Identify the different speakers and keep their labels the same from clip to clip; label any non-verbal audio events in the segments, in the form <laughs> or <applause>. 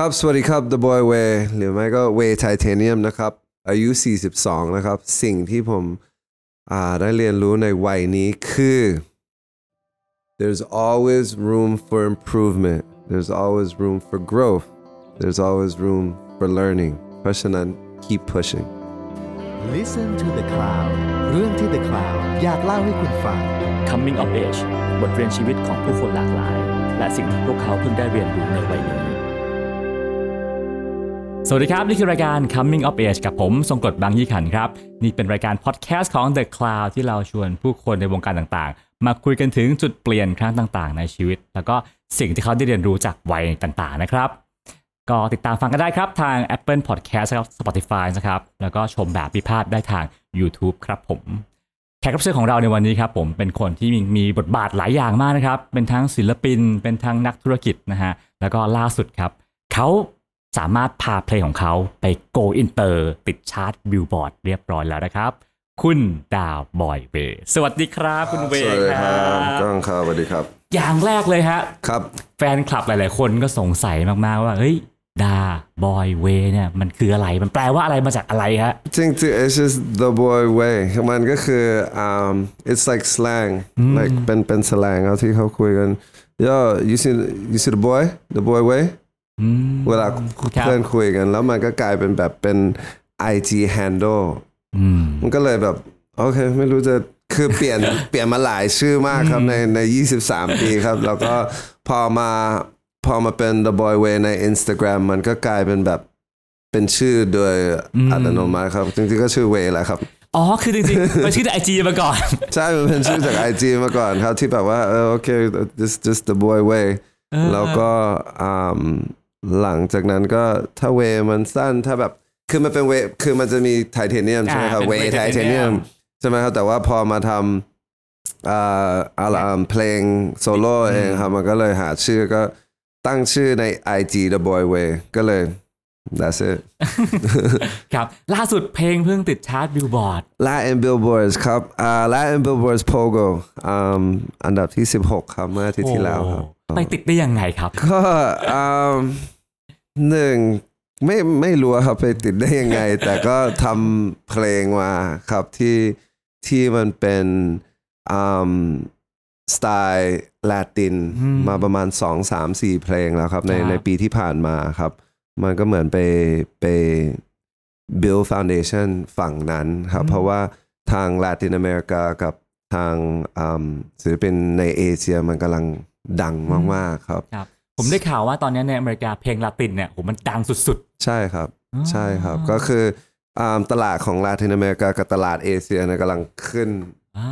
Speaker 1: ครับ สวัสดีครับ The Boy Way หรือไม่ก็ Way Titanium นะครับ อายุ 42 นะครับ สิ่งที่ผมอ่าได้เรียนรู้ในวัยนี้คือ there's always room for improvement there's always room for growth there's always room for learning เพราะฉะนั้น keep pushing
Speaker 2: Listen to the Cloud เรื่องที่ The Cloud อยากเล่าให้คุณฟัง
Speaker 3: Coming of Age บทเรียนชีวิตของผู้คนหลากหลาย และสิ่งที่พวกเขาเพิ่งได้เรียนรู้ในวัยนี้ สวัสดีครับ นี่คือรายการ Coming of Age กับผมทรงกรดบางยี่ขันครับ นี่เป็นรายการพอดแคสต์ของ The Cloud ที่เราชวนผู้คนในวงการต่างๆ มาคุยกันถึงจุดเปลี่ยนครั้งต่างๆ ในชีวิต แล้วก็สิ่งที่เขาได้เรียนรู้จากวัยต่างๆ นะครับ ก็ติดตามฟังกันได้ครับทาง Apple Podcast ครับ Spotify นะครับ แล้วก็ชมแบบพิพาทได้ทาง YouTube ครับผมแขกรับเชิญของเราในวันนี้ครับผมเป็นคนที่มีมีบทบาทหลายอย่างมากนะครับเป็นทั้งศิลปินเป็นทั้งนักธุรกิจนะฮะแล้วก็ล่าสุดครับเขา สามารถพาเพลงของเขาไป go inter ติดชาร์ตบิลบอร์ดเรียบร้อยแล้วนะครับ คุณ Daboyway สวัสดีครับ คุณเว
Speaker 1: สวัส
Speaker 3: ย์
Speaker 1: ดี
Speaker 3: ค
Speaker 1: ค
Speaker 3: รั
Speaker 1: รับบก้องครับสวัสดีครับ
Speaker 3: อย่างแรกเลยฮะ
Speaker 1: ครับ
Speaker 3: แฟนคลับหลาย ๆ คนก็สงสัยมาก ๆ ว่าเฮ้ย Daboyway เนี่ยมันคืออะไรมันแปลว่าอะไรมาจากอะไรฮะ
Speaker 1: จริงๆ it's just the boy way มันก็คือ um it's like slang like เป็นเป็น slang เอาที่เขาคุยกัน yo you see you see the boy the boy way เวลา
Speaker 3: ครับ
Speaker 1: เพื่อนคุยกัน แล้วมันก็กลายเป็นแบบเป็น IG handle มันก็เลยแบบ โอเค ไม่รู้จะคือเปลี่ยนเปลี่ยนมาหลายชื่อมากครับในใน 23 ปีครับ แล้วก็พอมาพอมาเป็น the boy way ใน Instagram มันก็กลายเป็นแบบเป็นชื่อโดยอัตโนมัติครับ จริงๆก็ชื่อ way แหละครับ
Speaker 3: อ๋อ คือจริงๆมันชื่อไอจีมาก่อน
Speaker 1: ใช่ มันเป็นชื่อจาก IG มาก่อนครับ ที่แบบว่าเออโอเค this this the boy way แล้วก็อืม หลังจากนั้นก็ถ้า way มันสั้นถ้าแบบคือมันเป็น way คือมันจะมีไทเทเนียมใช่ไหมครับ
Speaker 3: อ่าเป็น
Speaker 1: way
Speaker 3: Titanium
Speaker 1: ไทเทเนียมใช่ไหมครับแต่ว่าพอมาทำอ่าอะไรอ่าเพลงโซโล่เองครับมันก็เลยหาชื่อก็ตั้งชื่อใน IG the boy way ก็เลย that's it
Speaker 3: ครับ ล่าสุดเพลงเพิ่งติดชาร์ตบิลบอร์ด
Speaker 1: Latin Billboards ครับอ่า Latin Billboards Pogo อืมอันดับที่ 16 ครับเมื่ออาทิตย์ที่แล้วครับ
Speaker 3: ไปติดได้ยังไงครับ
Speaker 1: ก็อืม หนึ่งไม่ไม่รู้ครับไปติดได้ยังไง แต่ก็ทำเพลงมาครับที่ที่มันเป็นอืมสไตล์ลาตินมาประมาณ2 3 4เพลงแล้วครับ ใน
Speaker 3: ครับ
Speaker 1: ในปีที่ผ่านมาครับ มันก็เหมือนไปไป build foundation ฝั่งนั้นครับ เพราะว่าทางลาตินอเมริกากับทางอืมศิลปินในเอเชียมันกำลังดังมาก ๆ ครับ
Speaker 3: ครับ ผมได้ข่าวว่าตอนนี้ในอเมริกาเพลงลาตินเนี่ยโหมันดังสุด
Speaker 1: ใช่ครับ ใช่ครับก็คืออ่าตลาดของลาตินอเมริกากับตลาดเอเชียเนี่ยกำลังขึ้น
Speaker 3: ๆอ่า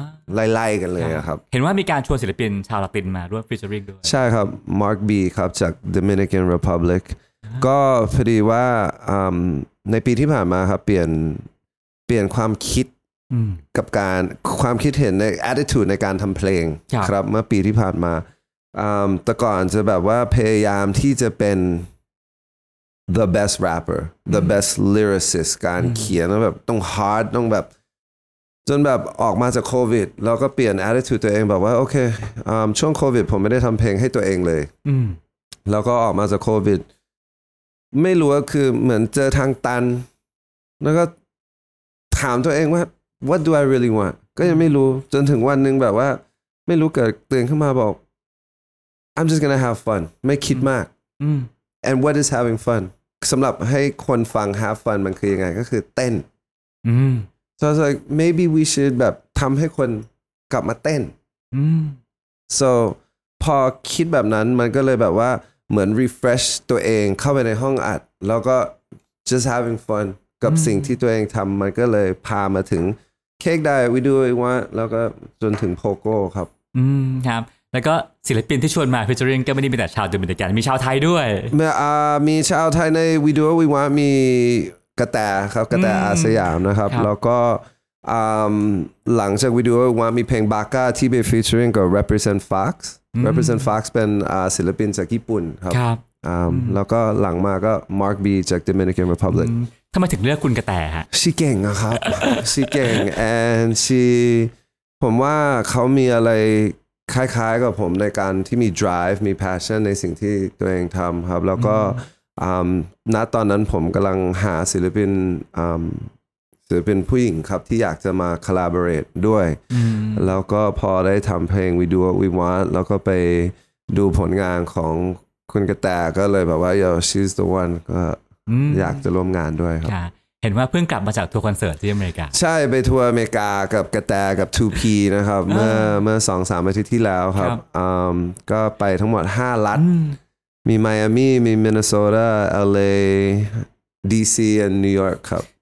Speaker 1: ไล่ๆกันเลยอะครับ
Speaker 3: เห็นว่ามีการชวนศิลปินชาวลาตินมาร่วมฟิชเชอริงด้วย
Speaker 1: ใช่ครับ Mark B ครับจาก Dominican Republic ก็พอดีว่าอืมในปีที่ผ่านมาครับ เปลี่ยนเปลี่ยนความคิด
Speaker 3: อืม
Speaker 1: กับการความคิดเห็นใน attitude ในการทำเพลง
Speaker 3: ครับ
Speaker 1: ครับเมื่อปีที่ผ่านมาอืม แต่ก่อนจะแบบว่าพยายามที่จะเป็น the best rapper the best lyricist การเขียนแล้วแบบต้อง hard ต้องแบบ จนแบบออกมาจากโควิด แล้วก็เปลี่ยน attitude ตัวเองแบบว่า โอเคอืมช่วงโควิด ผมไม่ได้ทำเพลงให้ตัวเองเลย
Speaker 3: อืม
Speaker 1: แล้วก็ออกมาจากโควิด ไม่รู้ว่าคือเหมือนเจอทางตัน แล้วก็ถามตัวเองว่า what do I really want ก็ยังไม่รู้จนถึงวันหนึ่งแบบว่า ไม่รู้เกิดตื่นขึ้นมาบอก I'm just gonna have fun ไม่คิดมาก
Speaker 3: อืม
Speaker 1: and what is having fun สำหรับให้คนฟัง have fun มันคือยังไงก็คือเต้น
Speaker 3: อืม
Speaker 1: so I was like maybe we should แบบทำให้คนกลับมาเต้น
Speaker 3: อืม
Speaker 1: so พอคิดแบบนั้นมันก็เลยแบบว่าเหมือน refresh ตัวเองเข้าไปในห้องอัด แล้วก็ just having fun กับสิ่งที่ตัวเองทำมันก็เลยพามาถึงเค้กได้ we do what we want แล้วก็จนถึงโพโก้ครับ
Speaker 3: อืมครับ แล้วก็ศิลปินที่ชวนมา featuring ก็ไม่ได้มีแต่ชาวโดมินิกันมีชาวไทยด้วย
Speaker 1: เมื่ออ่ามีชาวไทยใน we do what we want มีกระแตครับกระแตอาสยามนะครับ
Speaker 3: ครับ
Speaker 1: แล้วก็อ่าหลังจาก we do what we want มีเพลงบาก้าที่ไป featuring กับ represent fox represent fox เป็นอ่าศิลปินจากญี่ปุ่นครับ
Speaker 3: ครับ
Speaker 1: อ่าแล้วก็หลังมาก็ Mark B จาก Dominican Republic
Speaker 3: ทำไมถึงเลือกคุณกระแตฮะ
Speaker 1: ชีเก่งอะครับชีเก่ง and she ผมว่าเขามีอะไร คล้ายๆกับผมในการที่มี drive มี passion ในสิ่งที่ตัวเองทำครับ แล้วก็อืมณตอนนั้นผมกำลังหาศิลปินอืมศิลปินผู้หญิงครับที่อยากจะมา collaborate ด้วย แล้วก็พอได้ทำเพลง We Do What We Want แล้วก็ไปดูผลงานของคุณกระแตก็เลยแบบว่า yo she's the one ก็อยากจะร่วมงานด้วยครับ
Speaker 3: ค่ะ เห็นว่าเพิ่งกลับมาจากทัวร์คอนเสิร์ตที่อเมริกา
Speaker 1: ใช่ไปทัวร์อเมริกากับกระแตกับ 2P นะครับ เมื่อเมื่อสองสามอาทิตย์ที่แล้วครับ
Speaker 3: ครับ
Speaker 1: อืมก็ไปทั้งหมด 5 รัฐ มีไมอามีมีมินนิโซตา LA DC และนิวยอร์กครับ
Speaker 3: อืม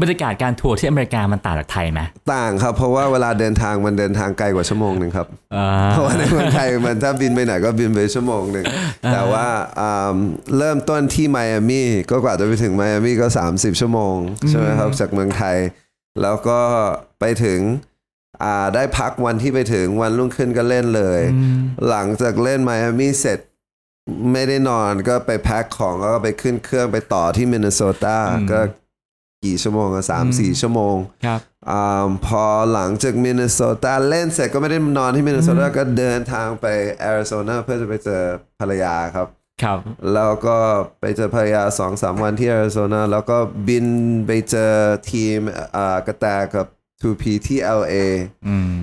Speaker 3: บรรยากาศการทัวร์ที่อเมริกามันต่างจากไทยไหม
Speaker 1: ต่างครับ เพราะว่าเวลาเดินทางมันเดินทางไกลกว่าชั่วโมงหนึ่งครับ
Speaker 3: อ่า
Speaker 1: เพราะว่าในเมืองไทยมันถ้าบินไปไหนก็บินไปชั่วโมงหนึ่งแต่ว่าอืมเริ่มต้นที่ไมอามีก็กว่าจะไปถึงไมอามีก็ 30 ชั่วโมงใช่ไหมครับจากเมืองไทย แล้วก็ไปถึงอ่าได้พักวันที่ไปถึงวันรุ่งขึ้นก็เล่นเลย หลังจากเล่นไมอามีเสร็จไม่ได้นอนก็ไปแพ็คของแล้วก็ไปขึ้นเครื่องไปต่อที่มินนิโซตาก็ กี่ชั่วโมงอะสามสี่ชั่วโมง
Speaker 3: ครับ
Speaker 1: อาพอหลังจากมินนิโซตาเล่นเสร็จก็ไม่ได้นอนที่มินนิโซตาก็เดินทางไปแอริโซนาเพื่อจะไปเจอภรรยาครับ
Speaker 3: ครับ
Speaker 1: แล้วก็ไปเจอภรรยาสองสามวันที่แอริโซนาแล้วก็บินไปเจอทีมอ่ากระแตกับ 2P ที่ LA
Speaker 3: อืม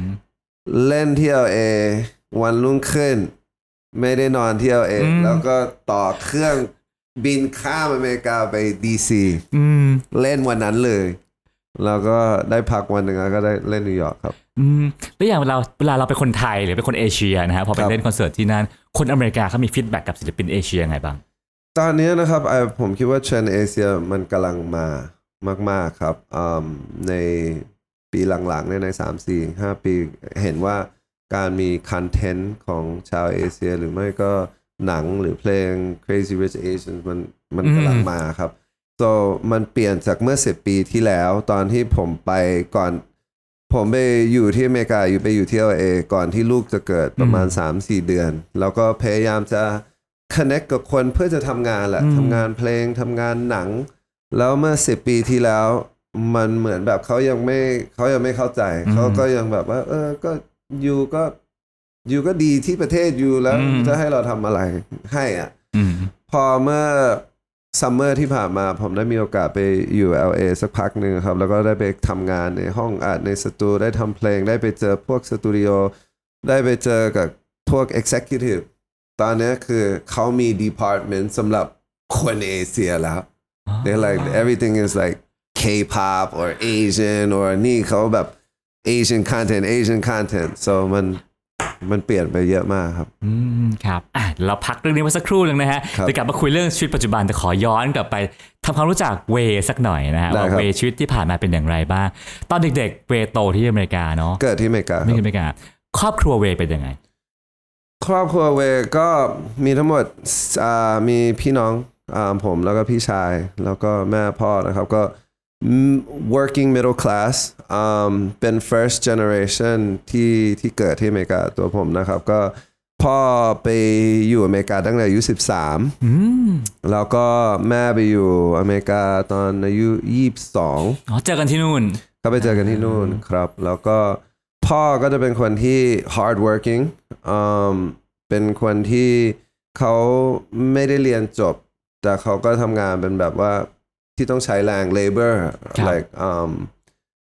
Speaker 1: เล่นที่ LA วันรุ่งขึ้น ไม่ได้นอนที่ LA
Speaker 3: อืม
Speaker 1: แล้วก็ต่อเครื่อง บินข้ามอเมริกาไป DC
Speaker 3: อืม
Speaker 1: เล่นวันนั้นเลย แล้วก็ได้พักวันหนึ่งแล้วก็ได้เล่นนิวยอร์กครับ
Speaker 3: อืมแล้วอย่างเวลาเวลาเราเป็นคนไทยหรือเป็นคนเอเชียนะฮะพอไป
Speaker 1: ครับ
Speaker 3: เล่นคอนเสิร์ตที่นั่นคนอเมริกาเขามี feedback กับศิลปินเอเชียไงบ้าง
Speaker 1: ตอนนี้นะครับไอผมคิดว่าเทรนด์เอเชียมันกำลังมามาก ๆครับอืมในปีหลังๆเนี่ยใน3 4 5ปีเห็นว่าการมี content ของชาวเอเชีย หรือไม่ก็ หนังหรือเพลง Crazy Rich Asians มันมัน
Speaker 3: อืม
Speaker 1: กำลังมาครับ so มันเปลี่ยนจากเมื่อ10ปีที่แล้วตอนที่ผมไปก่อน ผมไปอยู่ที่อเมริกาอยู่ไปอยู่ที่ LA ก่อนที่ลูกจะเกิดประมาณ 3-4 เดือน แล้วก็พยายามจะ connect กับคนเพื่อจะทำงานแหละ
Speaker 3: อืม
Speaker 1: ทำงานเพลงทำงานหนัง แล้วเมื่อ10ปีที่แล้ว มันเหมือนแบบเขายังไม่เขายังไม่เข้าใจ เขาก็ยังแบบว่า เออก็อยู่ก็อ ยู่ก็ดีที่ประเทศอยู่แล้วจะให้เราทำอะไรให้อะ
Speaker 3: อืม
Speaker 1: พอเมื่อซัมเมอร์ที่ผ่านมาผมได้มีโอกาสไปอยู่ LA สักพักหนึ่งครับ แล้วก็ได้ไปทำงานในห้องอัดในสตูได้ทำเพลง ได้ไปเจอพวกสตูดิโอได้ไปเจอกับพวก Executive ตอนนี้คือเขามี Department สำหรับคนเอเชียแล้ว They're like everything is like K-pop or Asian or นี่เขาแบบ Asian content Asian content so มัน มันเปลี่ยนไปเยอะมากครับ
Speaker 3: อืมครับอะเราพักเรื่องนี้ไว้สักครู่หนึ่งนะฮะ
Speaker 1: ครับ
Speaker 3: จะกลับมาคุยเรื่องชีวิตปัจจุบันแต่ขอย้อนกลับไปทำความรู้จักเวย์สักหน่อยนะฮะ
Speaker 1: ได้
Speaker 3: ว่า
Speaker 1: ครับ
Speaker 3: เวย์ชีวิตที่ผ่านมาเป็นอย่างไรบ้างตอนเด็กๆ เวย์โตที่อเมริกาเนาะ
Speaker 1: เกิดที่อเมริกาค
Speaker 3: ไม่
Speaker 1: รับ
Speaker 3: ใช่อเมริกา ครอบครัวเวย์เป็นยังไง
Speaker 1: ครอบครัวเวย์ก็มีทั้งหมดอ่ามีพี่น้องอาผมแล้วก็พี่ชาย แล้วก็แม่พ่อนะครับ ก็ mm, working middle class อืมเป็น first generation ที่ที่เกิดที่อเมริกาตัวผมนะครับ ก็พ่อไปอยู่อเมริกาตั้งแต่อายุ 13
Speaker 3: อืม
Speaker 1: แล้วก็แม่ไปอยู่อเมริกาตอนอายุ 22
Speaker 3: อ๋อ เจอกันที่นู่น
Speaker 1: ก็ไปเจอกันที่นู่นครับ แล้วก็พ่อก็จะเป็นคนที่ hard working อืมเป็นคนที่เขาไม่ได้เรียนจบ แต่เขาก็ทำงานเป็นแบบว่า ที่ต้องใช้แรง labor
Speaker 3: ครับ
Speaker 1: like อืม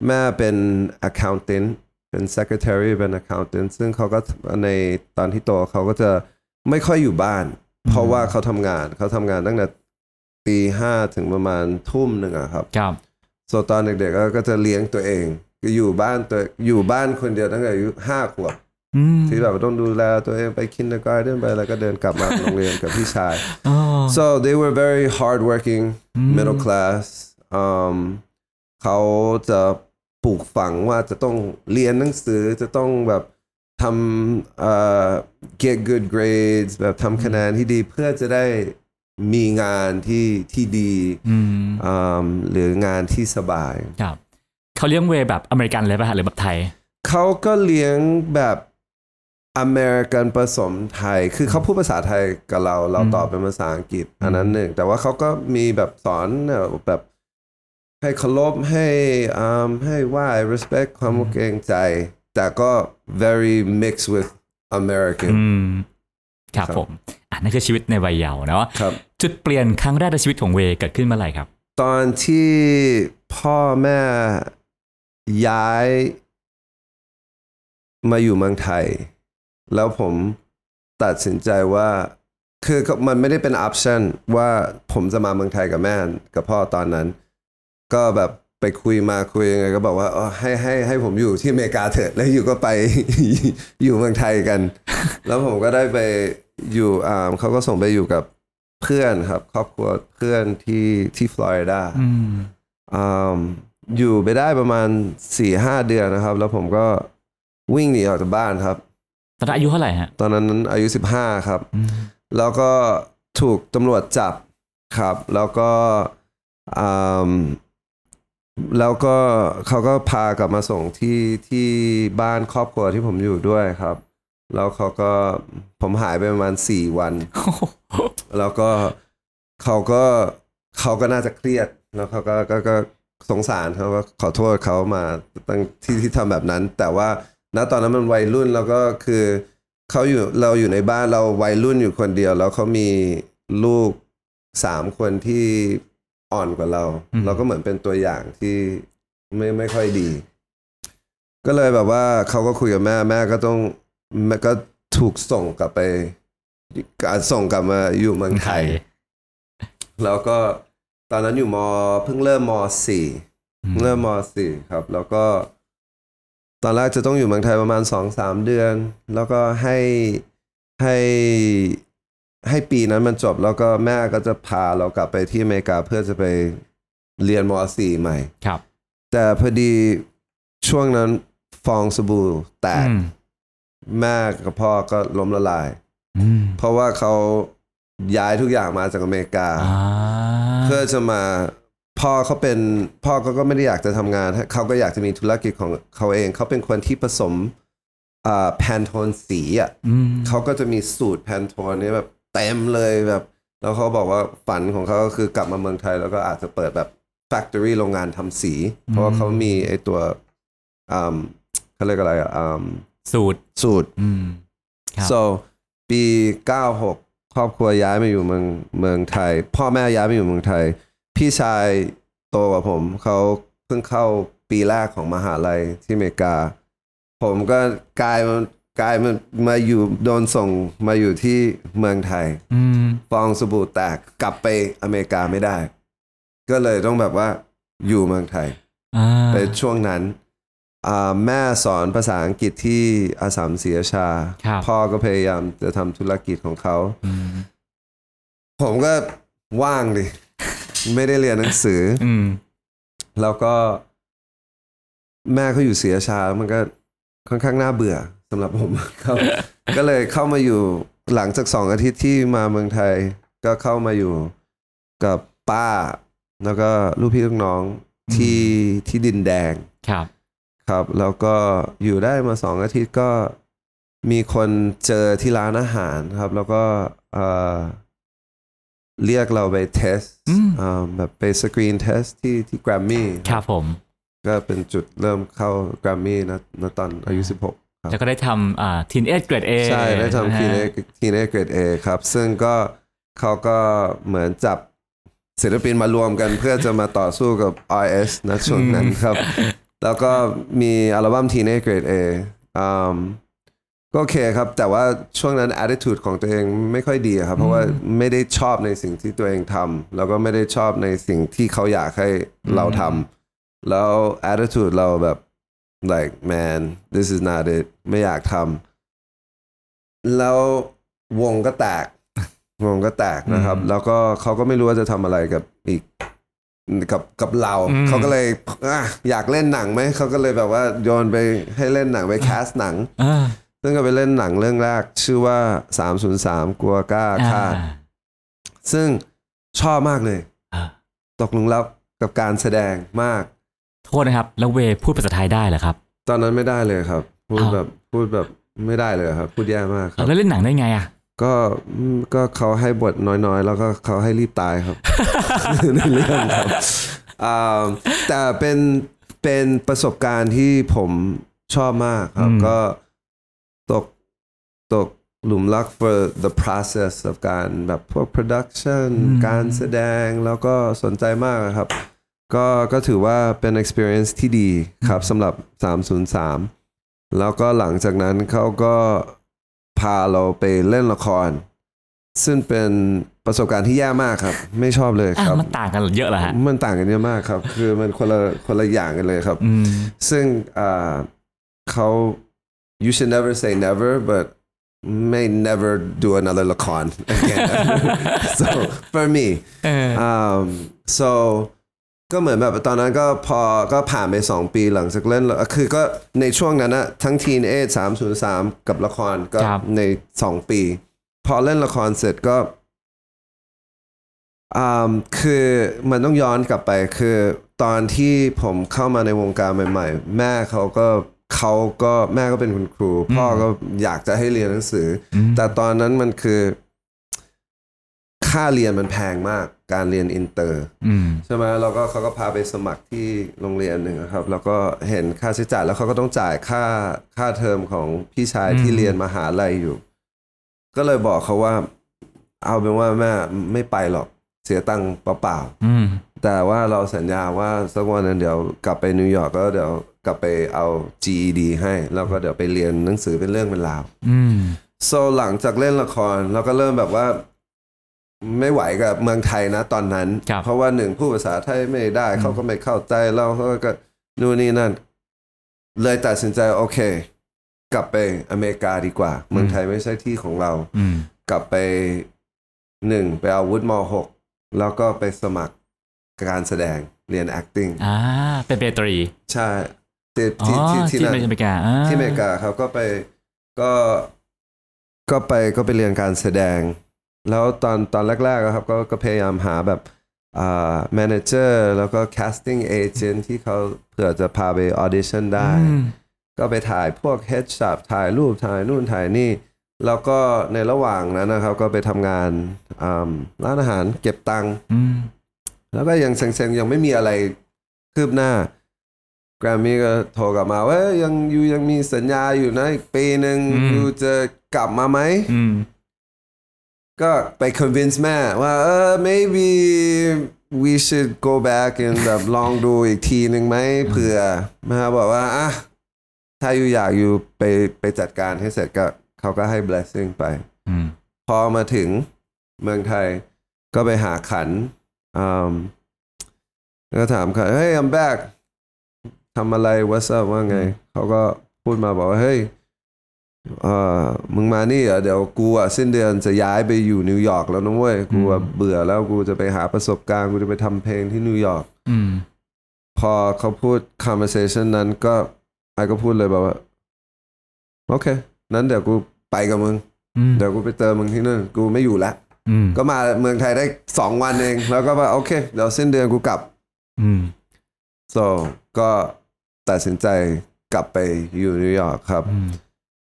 Speaker 1: แม่เป็น accountant เป็น secretary เป็น accountant ซึ่งเขาก็ในตอนที่โตเขาก็จะไม่ค่อยอยู่บ้าน เพราะว่าเขาทำงานเขาทำงานตั้งแต่ตีห้าถึงประมาณทุ่มหนึ่งอะครับ
Speaker 3: ครับ
Speaker 1: ส่วนตอนเด็กๆก็ก็จะเลี้ยงตัวเองก็อยู่บ้านตัวอยู่บ้านคนเดียวตั้งแต่อายุห้าขวบ
Speaker 3: อืม
Speaker 1: ที่แบบต้องดูแลตัวเองไปคินเดอร์การ์เดนไปแล้วก็เดินกลับมาโรงเรียนกับพี่ชาย
Speaker 3: อ๋อ
Speaker 1: so they were very hardworking middle class อืมเขาจะปลูกฝังว่าจะต้องเรียนหนังสือจะต้องแบบทำเอ่อ get good grades แบบทำคะแนนที่ดีเพื่อจะได้มีงานที่ที่ดี
Speaker 3: อืม
Speaker 1: อืมหรืองานที่สบาย
Speaker 3: ครับเขาเลี้ยงเวย์แบบอเมริกันเลยป่ะฮะหรือแบบไทย
Speaker 1: เขาก็เลี้ยงแบบ อเมริกันผสมไทย คือเขาพูดภาษาไทยกับเรา เราตอบเป็นภาษาอังกฤษ อันนั้นหนึ่ง แต่ว่าเขาก็มีแบบสอนแบบให้เคารพให้อ่าให้ไหว้ respect ความเกรงใจ แต่ก็ very mixed with American
Speaker 3: อืมครับ
Speaker 1: ครับ
Speaker 3: ผม อะนั่นคือชีวิตในวัยเยาว์เนาะ
Speaker 1: ครับ
Speaker 3: จุดเปลี่ยนครั้งแรกในชีวิตของเวย์เกิดขึ้นเมื่อไหร่ครับ
Speaker 1: ตอนที่พ่อแม่ย้ายมาอยู่เมืองไทย แล้วผมตัดสินใจว่า คือมันไม่ได้เป็นออปชันว่าผมจะมาเมืองไทยกับแม่กับพ่อตอนนั้น ก็แบบไปคุยมาคุยยังไงก็บอกว่าอ๋อให้ให้ให้ผมอยู่ที่อเมริกาเถอะ แล้วอยู่ก็ไปอยู่เมืองไทยกัน แล้วผมก็ได้ไปอยู่อ่าเขาก็ส่งไปอยู่กับเพื่อนครับ ครอบครัวเพื่อนที่ที่ฟลอริดา
Speaker 3: อืม
Speaker 1: อ่าอยู่ไปได้ประมาณสี่ห้าเดือนนะครับ แล้วผมก็วิ่งหนีออกจากบ้านครับ
Speaker 3: ตอนนั้นอายุเท่าไหร่ฮะ
Speaker 1: ตอนนั้นอายุสิบห้าครับ แล้วก็ถูกตำรวจจับครับ แล้วก็อ่าแล้วก็เขาก็พากลับมาส่งที่ที่บ้านครอบครัวที่ผมอยู่ด้วยครับ แล้วเขาก็ผมหายไปประมาณสี่วัน แล้วก็เขาก็เขาก็น่าจะเครียด แล้วเขาก็ก็ก็สงสารเขาก็ขอโทษเขามาตั้งที่ที่ทำแบบนั้น แต่ว่า ณตอนนั้นมันวัยรุ่นแล้วก็คือเขาอยู่เราอยู่ในบ้านเราวัยรุ่นอยู่คนเดียว แล้วเขามีลูกสามคนที่อ่อนกว่าเรา
Speaker 3: อืม
Speaker 1: เราก็เหมือนเป็นตัวอย่างที่ไม่ไม่ค่อยดี ก็เลยแบบว่าเขาก็คุยกับแม่แม่ก็ต้องแม่ก็ถูกส่งกลับไปการส่งกลับมาอยู่เมืองไทย แล้วก็ตอนนั้นอยู่มเพิ่งเริ่มมสี่
Speaker 3: อืม
Speaker 1: เริ่มมสี่ครับ แล้วก็ ตอนแรกจะต้องอยู่เมืองไทยประมาณสองสามเดือน แล้วก็ให้ให้ให้ปีนั้นมันจบ แล้วก็แม่ก็จะพาเรากลับไปที่อเมริกาเพื่อจะไปเรียนมสี่ใหม่
Speaker 3: ครับ
Speaker 1: แต่พอดีช่วงนั้นฟองสบู่แตก
Speaker 3: อืม
Speaker 1: แม่กับพ่อก็ล้มละลาย
Speaker 3: อืม
Speaker 1: เพราะว่าเขาย้ายทุกอย่างมาจากอเมริกา
Speaker 3: อ่า
Speaker 1: เพื่อจะมา พ่อเขาเป็นพ่อเขาก็ไม่ได้อยากจะทำงานเขาก็อยากจะมีธุรกิจของเขาเอง เขาเป็นคนที่ผสมอ่าแพนโทนสีอะ
Speaker 3: อืม
Speaker 1: เขาก็จะมีสูตรแพนโทนนี้แบบเต็มเลยแบบ แล้วเขาบอกว่าฝันของเขาก็คือกลับมาเมืองไทย แล้วก็อาจจะเปิดแบบ factory โรงงานทำสี เพราะว่าเขามีไอตัวอ่าเขาเรียกอะไรอะอ่า
Speaker 3: สูตร
Speaker 1: สูตร
Speaker 3: อืมครับ
Speaker 1: so ปี96ครอบครัวย้ายมาอยู่เมืองเมืองไทย พ่อแม่ย้ายมาอยู่เมืองไทย พี่ชายโตกว่าผม เขาเพิ่งเข้าปีแรกของมหาลัยที่อเมริกา ผมก็กลายมากลายมามาอยู่โดนส่งมาอยู่ที่เมืองไทย
Speaker 3: อืม
Speaker 1: ฟองสบู่แตกกลับไปอเมริกาไม่ได้ ก็เลยต้องแบบว่าอยู่เมืองไทย
Speaker 3: อ่า
Speaker 1: เป็นช่วงนั้นอ่าแม่สอนภาษาอังกฤษที่อาสามศรีราชา
Speaker 3: ครับ
Speaker 1: พ่อก็พยายามจะทำธุรกิจของเขา
Speaker 3: อืม
Speaker 1: ผมก็ว่างดิ ไม่ได้เรียนหนังสือ
Speaker 3: อืม
Speaker 1: แล้วก็ แม่เขาอยู่ศรีราชา มันก็ค่อนข้างน่าเบื่อสำหรับผม ครับ ก็เลยเข้ามาอยู่หลังจากสองอาทิตย์ที่มาเมืองไทย ก็เข้ามาอยู่กับป้า แล้วก็ลูกพี่ลูกน้องที่ที่ดินแดง
Speaker 3: ครับ
Speaker 1: ครับแล้วก็อยู่ได้มาสองอาทิตย์ก็มีคนเจอที่ร้านอาหารครับ แล้วก็เอ่อ เรียกเราไปเทส
Speaker 3: อืม
Speaker 1: อ่าแบบไปสกรีนเทสที่ที่แกรมมี่
Speaker 3: ครับผม
Speaker 1: ก็เป็นจุดเริ่มเข้าแกรมมี่นะณตอนอายุ 16ครับ
Speaker 3: แล้วก็ได้ทำอ่าทีนเอสเกรดเอ
Speaker 1: ใช่ ได้ทำทีเนทีเนเกรดเอครับ ซึ่งก็เขาก็เหมือนจับศิลปินมารวมกันเพื่อจะมาต่อสู้กับ RS นะช่วงนั้นครับ แล้วก็มีอัลบั้ม Teenage Grade A อืมก็ โอเคครับ แต่ว่าช่วงนั้น attitude ของตัวเองไม่ค่อยดีอะครับ เพราะว่าไม่ได้ชอบในสิ่งที่ตัวเองทำแล้วก็ไม่ได้ชอบในสิ่งที่เขาอยากให้เราทำแล้ว attitude เราแบบ like man this is not it ไม่อยากทำแล้ววงก็แตก วงก็แตกนะครับ แล้วก็เขาก็ไม่รู้ว่าจะทำอะไรกับอีกกับกับเรา
Speaker 3: อืม
Speaker 1: เขาก็เลยอะอยากเล่นหนังไหม เขาก็เลยแบบว่าโยนไปให้เล่นหนังไปแคสหนัง
Speaker 3: อ่า
Speaker 1: ซึ่งก็ไปเล่นหนังเรื่องแรก ชื่อว่า 303 กลัวกล้าฆ่า
Speaker 3: อ่า
Speaker 1: ซึ่งชอบมากเลย
Speaker 3: อ่า
Speaker 1: ตกหลุมรักกับการแสดงมาก
Speaker 3: โทษนะครับ แล้วเวย์พูดภาษาไทยได้เหรอครับ
Speaker 1: ตอนนั้นไม่ได้เลยครับ พูด
Speaker 3: อ้าว
Speaker 1: แบบพูดแบบไม่ได้เลยครับ พูดแย่มากครับ
Speaker 3: แล้วเล่นหนังได้ไงอะ
Speaker 1: ก็อืมก็เขาให้บทน้อยๆ แล้วก็เขาให้รีบตายครับในเรื่องครับอ่าแต่เป็นเป็นประสบการณ์ที่ผมชอบมากครับ
Speaker 3: อืม
Speaker 1: ก็ ตกตกหลุมรัก for the process of การแบบพวก production การแสดงแล้วก็สนใจมากครับ ก็ก็ถือว่าเป็น experience ที่ดีครับสำหรับ 303 แล้วก็หลังจากนั้นเขาก็พาเราไปเล่นละคร ซึ่งเป็นประสบการณ์ที่แย่มากครับ ไม่ชอบเลย
Speaker 3: อะ
Speaker 1: ครับ
Speaker 3: มันต่างกันเยอะเหรอฮะ
Speaker 1: มันต่างกันเยอะมากครับ คือมันคนละคนละอย่างกันเลยครับ
Speaker 3: อืม
Speaker 1: ซึ่งอ่าเขา you should never say never but may never do another ละคร again so for me
Speaker 3: เออ
Speaker 1: um so ก็เหมือนแบบตอนนั้นก็พอก็ผ่านไปสองปีหลังจากเล่นละคือก็ในช่วงนั้นนะทั้งทีนเอสามศูนย์สามกับละครก็
Speaker 3: ครับ
Speaker 1: ในสองปี พอเล่นละครเสร็จก็อ่าคือมันต้องย้อนกลับไปคือตอนที่ผมเข้ามาในวงการใหม่ ๆ แม่เขาก็ เขาก็แม่ก็เป็นคุณครู พ่อก็อยากจะให้เรียนหนังสือ แต่ตอนนั้นมันคือ ค่าเรียนมันแพงมาก การเรียนอินเตอร์
Speaker 3: อืม
Speaker 1: ใช่ไหมแล้วก็เขาก็พาไปสมัครที่โรงเรียนหนึ่งนะครับ แล้วก็เห็นค่าใช้จ่ายแล้วเขาก็ต้องจ่ายค่าค่าเทอมของพี่ชายที่เรียนมหาลัยอยู่ ก็เลยบอกเขาว่า เอาเป็นว่าแม่ไม่ไปหรอกเสียตังค์เปล่า
Speaker 3: อืม
Speaker 1: ๆแต่ว่าเราสัญญาว่าสักวันหนึงเดี๋ยวกลับไปนิวยอร์กก็เดี๋ยว กลับไปเอา GED ให้แล้วก็เดี๋ยวไปเรียนหนังสือเป็นเรื่องเป็นราว
Speaker 3: อืม
Speaker 1: โซหลังจากเล่นละครเราก็เริ่มแบบว่า ไม่ไหวกับเมืองไทยนะ ตอนนั้น
Speaker 3: ครับ
Speaker 1: เพราะว่าหนึ่งพูดภาษาไทยไม่ได้ เขาก็ไม่เข้าใจเราเขาก็นู่นนี่นั่น เลยตัดสินใจโอเค กลับไปอเมริกาดีกว่า เมืองไทยไม่ใช่ที่ของเรา
Speaker 3: อืม
Speaker 1: กลับไปหนึ่งไปเอาวุฒิมหกแล้วก็ไปสมัครการแสดงเรียน acting
Speaker 3: อ่าเป็นเบตรี
Speaker 1: ใช่ ที่
Speaker 3: อ๋อ
Speaker 1: ที่ที่
Speaker 3: ที่
Speaker 1: ที่นั่น
Speaker 3: อเมริกาอ่า
Speaker 1: ที่อเมริกาครับก็ไปก็ก็ไปก็ไปเรียนการแสดง แล้วตอนตอนแรกๆอะครับก็ก็พยายามหาแบบอ่า manager แล้วก็ casting agent ที่เขาเผื่อจะพาไป audition ได้
Speaker 3: อืม
Speaker 1: ก็ไปถ่ายพวก headshot ถ่ายรูปถ่ายนู่นถ่ายนี่ แล้วก็ในระหว่างนั้นนะครับ ก็ไปทำงานอ่าร้านอาหารเก็บตังค์
Speaker 3: อืม
Speaker 1: แล้วก็ยังเซ็งๆ ยังไม่มีอะไรคืบหน้า แกรมมี่ก็โทรกลับมาว่าเอ้ยยังอยู่ยังมีสัญญาอยู่นะอีกปีหนึ่ง
Speaker 3: อืม
Speaker 1: อยู่จะกลับมาไหม
Speaker 3: อืม
Speaker 1: ก็ไป convince แม่ว่าเออ maybe we should go back and แบบลองดูอีกทีหนึ่งไหมเผื่อแม่บอกว่าอะถ้าอยู่อยากอยู่ไปไปจัดการให้เสร็จก็เขาก็ให้ blessing ไป
Speaker 3: อืม
Speaker 1: พอมาถึงเมืองไทยก็ไปหาขันอืมแล้วก็ถามขันเฮ้ย I'm back ทำอะไร what's up ว่าไง เขาก็พูดมาบอกว่าเฮ้ยเออมึงมานี่เหรอเดี๋ยวกูอะสิ้นเดือนจะย้ายไปอยู่นิวยอร์กแล้วนะเว้ยกูอะเบื่อแล้วกูจะไปหาประสบการณ์กูจะไปทำเพลงที่นิวยอร์ก
Speaker 3: อืม
Speaker 1: พอเขาพูด conversation นั้นก็ไอ้ก็พูดเลยแบบว่า โอเค นั้นเดี๋ยวกูไปกับมึง
Speaker 3: อืม
Speaker 1: เดี๋ยวกูไปเจอมึงที่นู่น กูไม่อยู่แล้ว
Speaker 3: อืม
Speaker 1: ก็มาเมืองไทยได้สองวันเอง แล้วก็ว่าโอเค เดี๋ยวสิ้นเดือนกูกลับ
Speaker 3: อืม
Speaker 1: so ก็ ตัดสินใจกลับไปอยู่นิวยอร์กครับ
Speaker 3: อืม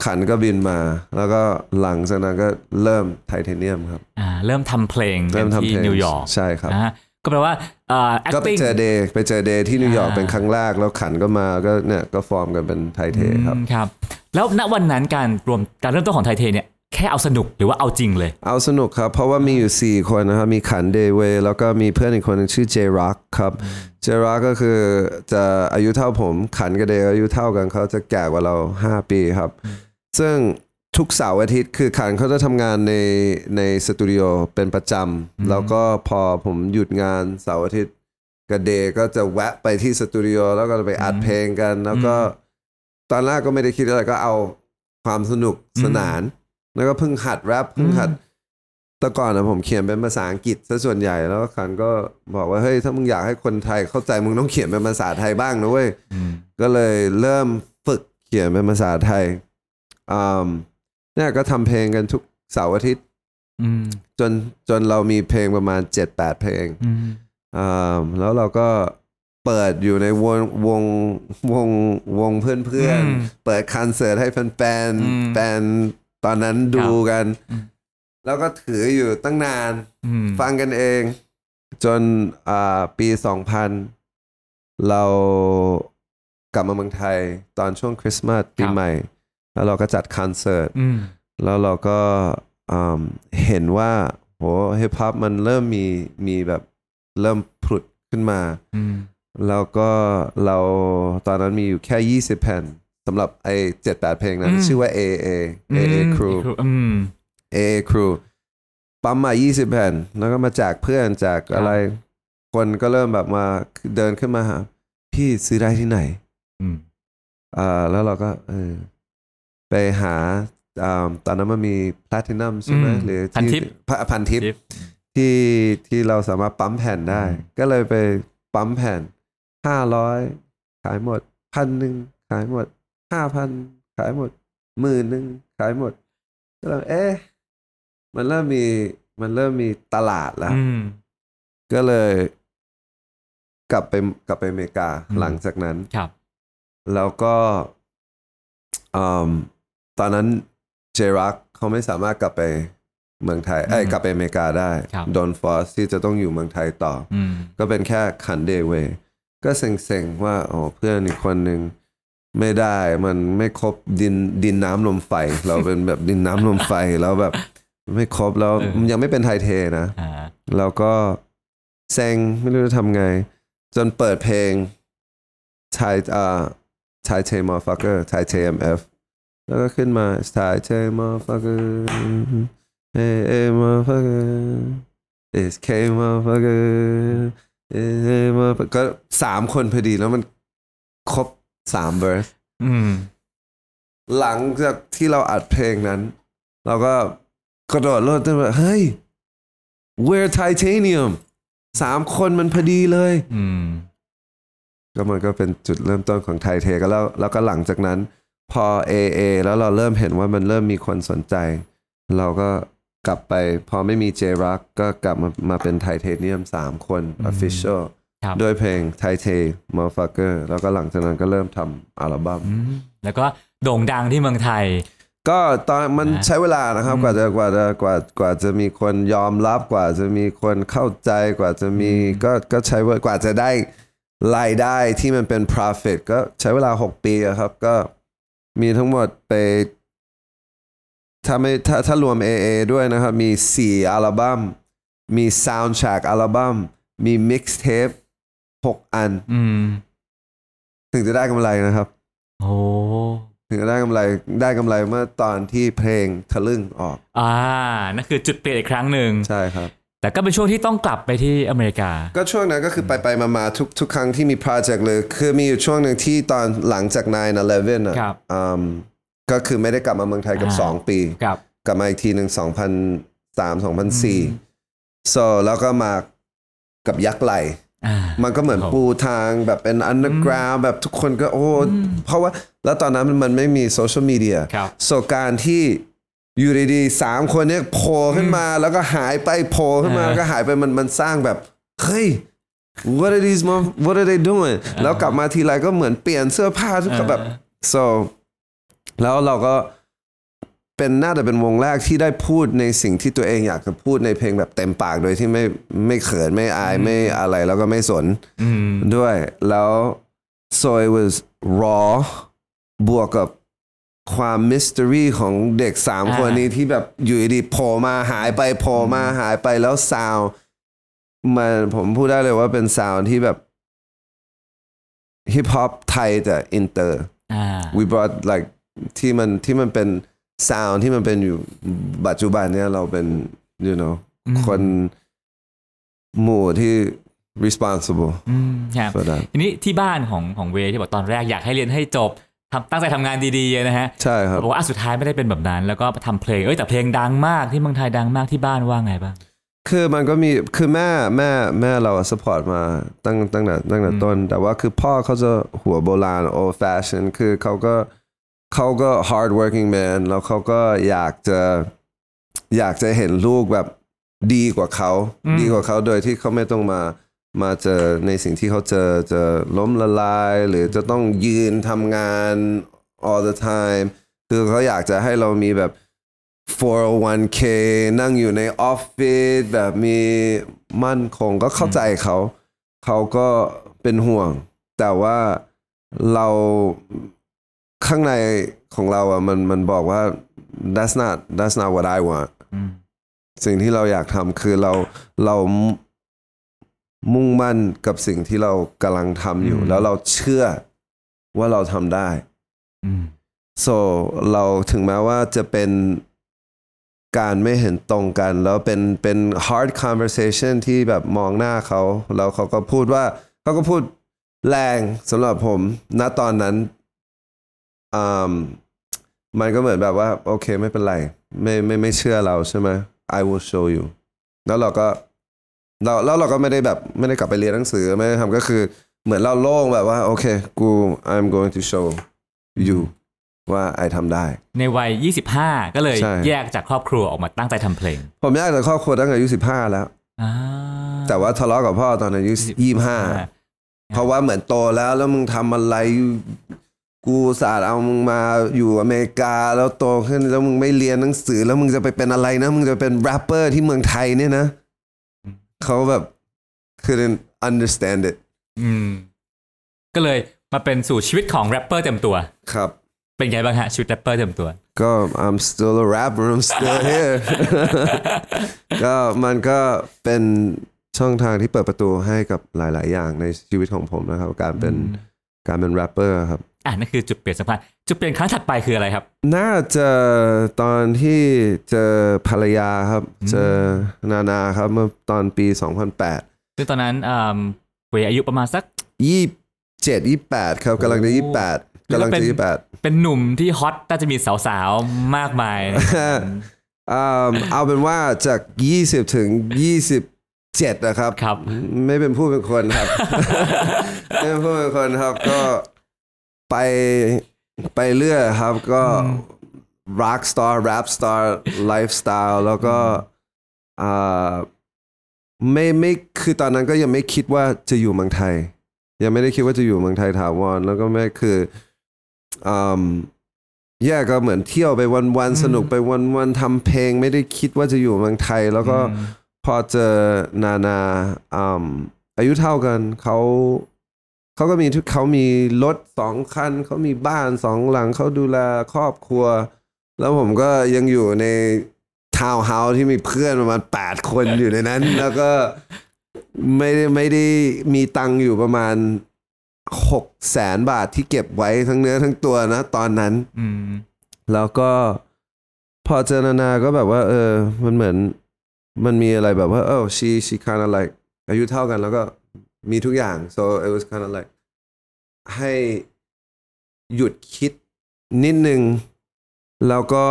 Speaker 1: ขันก็บินมา แล้วก็หลังจากนั้นก็เริ่มไทเทเนียมครับ
Speaker 3: อ่าเริ่มทำเพลง
Speaker 1: เริ่มทำ
Speaker 3: ที่
Speaker 1: เพลง
Speaker 3: นิวยอร์ก
Speaker 1: ใช่ครับ
Speaker 3: อ่าก็แปลว่าเอ่อ
Speaker 1: ก็ไป
Speaker 3: acting
Speaker 1: เจอเดย์ไปเจอเดย์ที่นิวยอร์ก
Speaker 3: อ่า
Speaker 1: เป็นครั้งแรกแล้วขันก็มาก็เนี่ยก็ฟอร์มกันเป็นไทเทครับ
Speaker 3: อืมครับ แล้วณวันนั้นการรวมการเริ่มต้นของไทเทเนียมแค่เอาสนุกหรือว่าเอาจริงเลย
Speaker 1: เอาสนุกครับ เพราะว่ามีอยู่ 4 คนนะครับ มีขันเดย์เวย์แล้วก็มีเพื่อนอีกคนหนึงชื่อเจร็อกครับ เจร็อกก็คือจะอายุเท่าผมขันกับเดย์อายุเท่ากันเขาจะแก่กว่าเรา 5 ปีครับ ซึ่งทุกเสาร์อาทิตย์คือขันเขาจะทำงานในในสตูดิโอเป็นประจำแล้วก็พอผมหยุดงานเสาร์อาทิตย์กับเดย์ก็จะแวะไปที่สตูดิโอแล้วก็ไปอัดเพลงกัน แล้วก็ตอนแรกก็ไม่ได้คิดอะไรก็เอาความสนุกสนาน แล้วก็เพิ่งหัดแรปเพิ่งหัด แต่ก่อนนะผมเขียนเป็นภาษาอังกฤษซะส่วนใหญ่แล้วคันก็บอกว่าเฮ้ยถ้ามึงอยากให้คนไทยเข้าใจมึงต้องเขียนเป็นภาษาไทยบ้างนะเว้ย
Speaker 3: อืม
Speaker 1: ก็เลยเริ่มฝึกเขียนเป็นภาษาไทยอืมเนี่ยก็ทำเพลงกันทุกเสาร์อาทิตย์
Speaker 3: อืม
Speaker 1: จนจนเรามีเพลงประมาณ7-8เพลง
Speaker 3: อืม
Speaker 1: อืมแล้วเราก็เปิดอยู่ในวงวงวงวงเพื่อนเพื่อนๆเปิดคอนเสิร์ตให้แฟนๆแฟนตอนนั้นดูกัน แล้วก็ถืออยู่ตั้งนาน
Speaker 3: อืม
Speaker 1: ฟังกันเอง จนอ่าปี 2000 เรากลับมาเมืองไทยตอนช่วงคริสต์มาสปี
Speaker 3: ครับ
Speaker 1: ใหม่ แล้วเราก็จัดคอนเสิร์ต
Speaker 3: อืม
Speaker 1: แล้วเราก็อืมเห็นว่าโหฮิปฮอปมันเริ่มมีมีแบบเริ่มผุดขึ้นมา
Speaker 3: อืม
Speaker 1: แล้วก็เราตอนนั้นมีอยู่แค่ 20 แผ่นสำหรับไอ้เจ็ดแปดเพลงนั้น
Speaker 3: อืม
Speaker 1: ชื่อว่า AA AA Crew
Speaker 3: อืม
Speaker 1: AA Crew ปั๊มมา 20 แผ่น แล้วก็มาจากเพื่อนจากอะไร คนก็เริ่มแบบมาเดินขึ้นมาหาพี่ซื้อได้ที่ไหน
Speaker 3: อืม
Speaker 1: อ่าแล้วเราก็เออไปหาอ่าตอนนั้นมันมีแพลตินัมใช่ไหม
Speaker 3: อืม
Speaker 1: หรือ
Speaker 3: พันทิป
Speaker 1: พพันทิป
Speaker 3: ทิป
Speaker 1: ที่ที่เราสามารถปั๊มแผ่นได้
Speaker 3: อืม
Speaker 1: ก็เลยไปปั๊มแผ่นห้าร้อยขายหมดพันหนึ่งขายหมดห้าพันขายหมดหมื่นหนึ่งขายหมดก็เลยเอ๊ะ มันเริ่มมีมันเริ่มมีตลาดแล้ว
Speaker 3: อืม
Speaker 1: ก็เลย กลับไปกลับไปอเมริกา
Speaker 3: อืม
Speaker 1: หลังจากนั้น
Speaker 3: ครับ
Speaker 1: แล้วก็อืมตอนนั้นเจรักเขาไม่สามารถกลับไปเมืองไทยเอ้ย
Speaker 3: อืม
Speaker 1: กลับไปอเมริกาได้
Speaker 3: ครับ
Speaker 1: โดนฟอสที่จะต้องอยู่เมืองไทยต่ออ
Speaker 3: อืม
Speaker 1: ก็เป็นแค่ขันเดย์เวย์ก็เซ็งๆว่าโอ้เพื่อนอีกคนหนึ่งไม่ได้มันไม่ครบดินดินน้ำลมไฟ เราเป็นแบบดินน้ำลมไฟแล้วแบบ ไม่ครบแล้ว
Speaker 3: เออ
Speaker 1: มันยังไม่เป็นไทเทนะ
Speaker 3: อ่า
Speaker 1: แล้วก็เซ็งไม่รู้จะทำไง จนเปิดเพลงไทยอ่าไทเท motherfucker ไทเท MF แล้วก็ขึ้นมาไทเท motherfuckerเอเอมอฟักเกอร์ is K m o t h e r f u c k e r is K m o t h e r ก็สามคนพอดีแล้วมันครบสามเวอร์ส
Speaker 3: อืม
Speaker 1: หลังจากที่เราอัดเพลงนั้น เราก็ กระโดดโลดขึ้นมาเฮ้ย we're titanium สามคนมันพอดีเลย
Speaker 3: อืม
Speaker 1: ก็มันก็เป็นจุดเริ่มต้นของไทยเทก็แล้วแล้วก็หลังจากนั้น พอ AA แล้วเราเริ่มเห็นว่ามันเริ่มมีคนสนใจ เราก็กลับไป พอไม่มีเจรักก็กลับมามาเป็นไทเทเนียมสามคน official
Speaker 3: ครับ
Speaker 1: ด้วยเพลงไทเท motherfucker แล้วก็หลังจากนั้นก็เริ่มทำอัลบั้ม
Speaker 3: อืมแล้วก็โด่งดังที่เมืองไทย
Speaker 1: ก็ตอนมัน
Speaker 3: นะ
Speaker 1: ใช้เวลานะครับ กว่าจะกว่าจะกว่ากว่าจะมีคนยอมรับกว่าจะมีคนเข้าใจกว่าจะมีก็ก็ใช้เวลากว่าจะได้รายได้ที่มันเป็น profit ก็ใช้เวลา 6 ปีอะครับ ก็มีทั้งหมดไป ถ้าไม่ถ้าถ้ารวม AA ด้วยนะครับ มี 4 อัลบั้มมี soundtrack อัลบั้มมี mixtape 6 อัน
Speaker 3: อืม
Speaker 1: ถึงจะได้กำไรนะครับ
Speaker 3: โอ้
Speaker 1: ถึงจะได้กำไรได้กำไรเมื่อตอนที่เพลงทะลึ่งออก
Speaker 3: อ่านั่นคือจุดเปลี่ยนอีกครั้งหนึ่ง
Speaker 1: ใช่ครับ
Speaker 3: แต่ก็เป็นช่วงที่ต้องกลับไปที่อเมริกา
Speaker 1: ก็ช่วงนั้นก็คือไปไปมามาทุกทุกครั้งที่มีโปรเจกต์เลย คือมีอยู่ช่วงหนึ่งที่ตอนหลังจาก9-11อะ
Speaker 3: ครับ
Speaker 1: อืมก็คือไม่ได้กลับมาเมืองไทยกับ
Speaker 3: อ่า
Speaker 1: 2 ปี
Speaker 3: ครับ
Speaker 1: กลับมาอีกทีหนึ่ง2003 2004 so แล้วก็มากับยักษ์ไหล
Speaker 3: อ่า
Speaker 1: มันก็เหมือน
Speaker 3: ครับ
Speaker 1: ปูทางแบบเป็น underground แบบทุกคนก็โอ้ เพราะว่า แล้วตอนนั้นมันไม่มีโซเชียลมีเดีย
Speaker 3: ครับ
Speaker 1: โซการที่อยู่ดีๆสามคนเนี้ยโผล่ขึ้นมาแล้วก็หายไปโผล่ขึ้นมา
Speaker 3: อ่า
Speaker 1: แล้วก็หายไปมันมันสร้างแบบ เฮ้ย what are these mom what are they doing แล้วกลับมาทีไรก็เหมือนเปลี่ยนเสื้อผ้าทุกคนแบบ so แล้วเราก็เป็นน่าจะเป็นวงแรกที่ได้พูดในสิ่งที่ตัวเองอยากจะพูดในเพลงแบบเต็มปากโดยที่ไม่ไม่เขินไม่อายไม่อะไรแล้วก็ไม่สน
Speaker 3: อืม
Speaker 1: ด้วยแล้ว so it was raw บวกกับความมิส t ต r y ของเด็กสาม
Speaker 3: อ่า
Speaker 1: คนนี้ที่แบบอยู่ดีๆโผล่มาหายไปโผล่มาหายไปแล้วซาวมันผมพูดได้เลยว่าเป็นซาวที่แบบฮิปฮอปไทยแต่อินเตอร์
Speaker 3: อ่า
Speaker 1: we brought like ที่มันที่มันเป็นซาวที่มันเป็นอยู่ปัจจุบันเนี่ยเราเป็น you know
Speaker 3: อืม
Speaker 1: คนหมู่ที่ responsible
Speaker 3: อืมครับ
Speaker 1: for that
Speaker 3: ทีนี้ที่บ้านของของเวย์ที่บอกตอนแรกอยากให้เรียนให้จบ ทำตั้งใจทำงานดีๆนะฮะ
Speaker 1: ใช่ครับ
Speaker 3: บอกว่าอะสุดท้ายไม่ได้เป็นแบบนั้น แล้วก็ทำเพลงเอ้ยแต่เพลงดังมากที่เมืองไทยดังมากที่บ้านว่าไงบ้าง
Speaker 1: คือมันก็มีคือแม่แม่แม่เรา support มาตั้งตั้งแต่ตั้งแต่ต้น แต่ว่าคือพ่อเขาจะหัวโบราณ old fashion คือเขาก็เขาก็ hard working man แล้วเขาก็อยากจะอยากจะเห็นลูกแบบดีกว่าเขา
Speaker 3: อืม
Speaker 1: ดีกว่าเขาโดยที่เขาไม่ต้องมา มาเจอในสิ่งที่เขาเจอจะล้มละลาย หรือจะต้องยืนทำงาน all the time คือเขาอยากจะให้เรามีแบบ 401k นั่งอยู่ในออฟฟิศแบบมีมั่นคงก็เข้าใจเขา เขาก็เป็นห่วง แต่ว่าเราข้างในของเราอะมันมันบอกว่า that's not that's not what I want สิ่งที่เราอยากทำคือเราเรา มุ่งมั่นกับสิ่งที่เรากำลังทำอยู่ แล้วเราเชื่อว่าเราทำได้ so เราถึงแม้ว่าจะเป็นการไม่เห็นตรงกัน แล้วเป็นเป็น hard conversation ที่แบบมองหน้าเขา แล้วเขาก็พูดว่า เขาก็พูดแรงสำหรับผมณตอนนั้นอืมมันก็เหมือนแบบว่า โอเคไม่เป็นไร ไม่ไม่ไม่เชื่อเราใช่ไหม I will show you แล้วเราก็ เราแล้วเราก็ไม่ได้แบบไม่ได้กลับไปเรียนหนังสือไม่ได้ทำก็คือ เหมือนเราโล่งแบบว่า โอเค กู I'm going to show you ว่าไอทำได้
Speaker 3: ในวัย 25 ก็เลย
Speaker 1: ใช่
Speaker 3: แยกจากครอบครัวออกมาตั้งใจทำเพลง
Speaker 1: ผมอยากจะครอบครัวตั้งแต่อายุสิบห้าแล้ว
Speaker 3: อ่า
Speaker 1: แต่ว่าทะเลาะกับพ่อตอนอายุยี่ห้า เพราะว่าเหมือนโตแล้วแล้วมึงทำอะไรอยู่กูศาสตร์เอามึงมาอยู่อเมริกาแล้วโตขึ้นแล้วมึงไม่เรียนหนังสือ แล้วมึงจะไปเป็นอะไรนะ มึงจะเป็นแรปเปอร์ที่เมืองไทยเนี่ยนะ เขาแบบ couldn't understand it
Speaker 3: อืม ก็เลยมาเป็นสู่ชีวิตของแรปเปอร์เต็มตัว
Speaker 1: ครับ
Speaker 3: เป็นไงบ้างฮะชีวิตแรปเปอร์เต็มตัว
Speaker 1: ก็ I'm still a rapper I'm still here ก็มันก็เป็นช่องทางที่เปิดประตูให้กับหลาย ๆ อย่างในชีวิตของผมนะครับ การเป็นการเป็นแรปเปอร์ครับ
Speaker 3: อะนั่นคือจุดเปลี่ยนสำคัญจุดเปลี่ยนครั้งถัดไปคืออะไรครับ
Speaker 1: น่าจะตอนที่เจอภรรยาครับ เจอนานาครับเมื่อตอนปี 2008
Speaker 3: ซึ่งตอนนั้นอ่าเวยอายุประมาณสัก
Speaker 1: 27 28ครับกำลังจะ28กำลังจะ28
Speaker 3: เป็นหนุ่มที่ฮอตน่าจะมีสาวๆมากมาย
Speaker 1: อ่าเอาเป็นว่าจาก20ถึง27นะครับ
Speaker 3: ครับ
Speaker 1: ไม่เป็นผู้เป็นคนครับ ไม่เป็นผู้เป็นคนครับก็ ไปไปเรื่อยครับก็ rock star rap star lifestyle แล้วก็อ่าไม่ไม่คือตอนนั้นก็ยังไม่คิดว่าจะอยู่เมืองไทย ยังไม่ได้คิดว่าจะอยู่เมืองไทยถาวรแล้วก็ไม่คืออืมแย่ก็เหมือนเที่ยวไปวันๆสนุกไปวันๆทำเพลง ไม่ได้คิดว่าจะอยู่เมืองไทย แล้วก็พอเจอนานาอืมอายุเท่ากันเขา เขาก็มีทุกเขามีรถสองคันเขามีบ้านสองหลังเขาดูแลครอบครัว แล้วผมก็ยังอยู่ในทาวน์เฮาส์ที่มีเพื่อนประมาณแปดคนอยู่ในนั้น แล้วก็ไม่ได้ไม่ได้มีตังค์อยู่ประมาณหกแสนบาทที่เก็บไว้ทั้งเนื้อทั้งตัวนะ ตอนนั้น
Speaker 3: อืม
Speaker 1: แล้วก็พอเจอนานาก็แบบว่า เออ มันเหมือน มันมีอะไรแบบว่า เออ she she kind of like อายุเท่ากันแล้วก็ มีทุกอย่าง so it was kind of like ให้หยุดคิดนิดนึง แล้วก็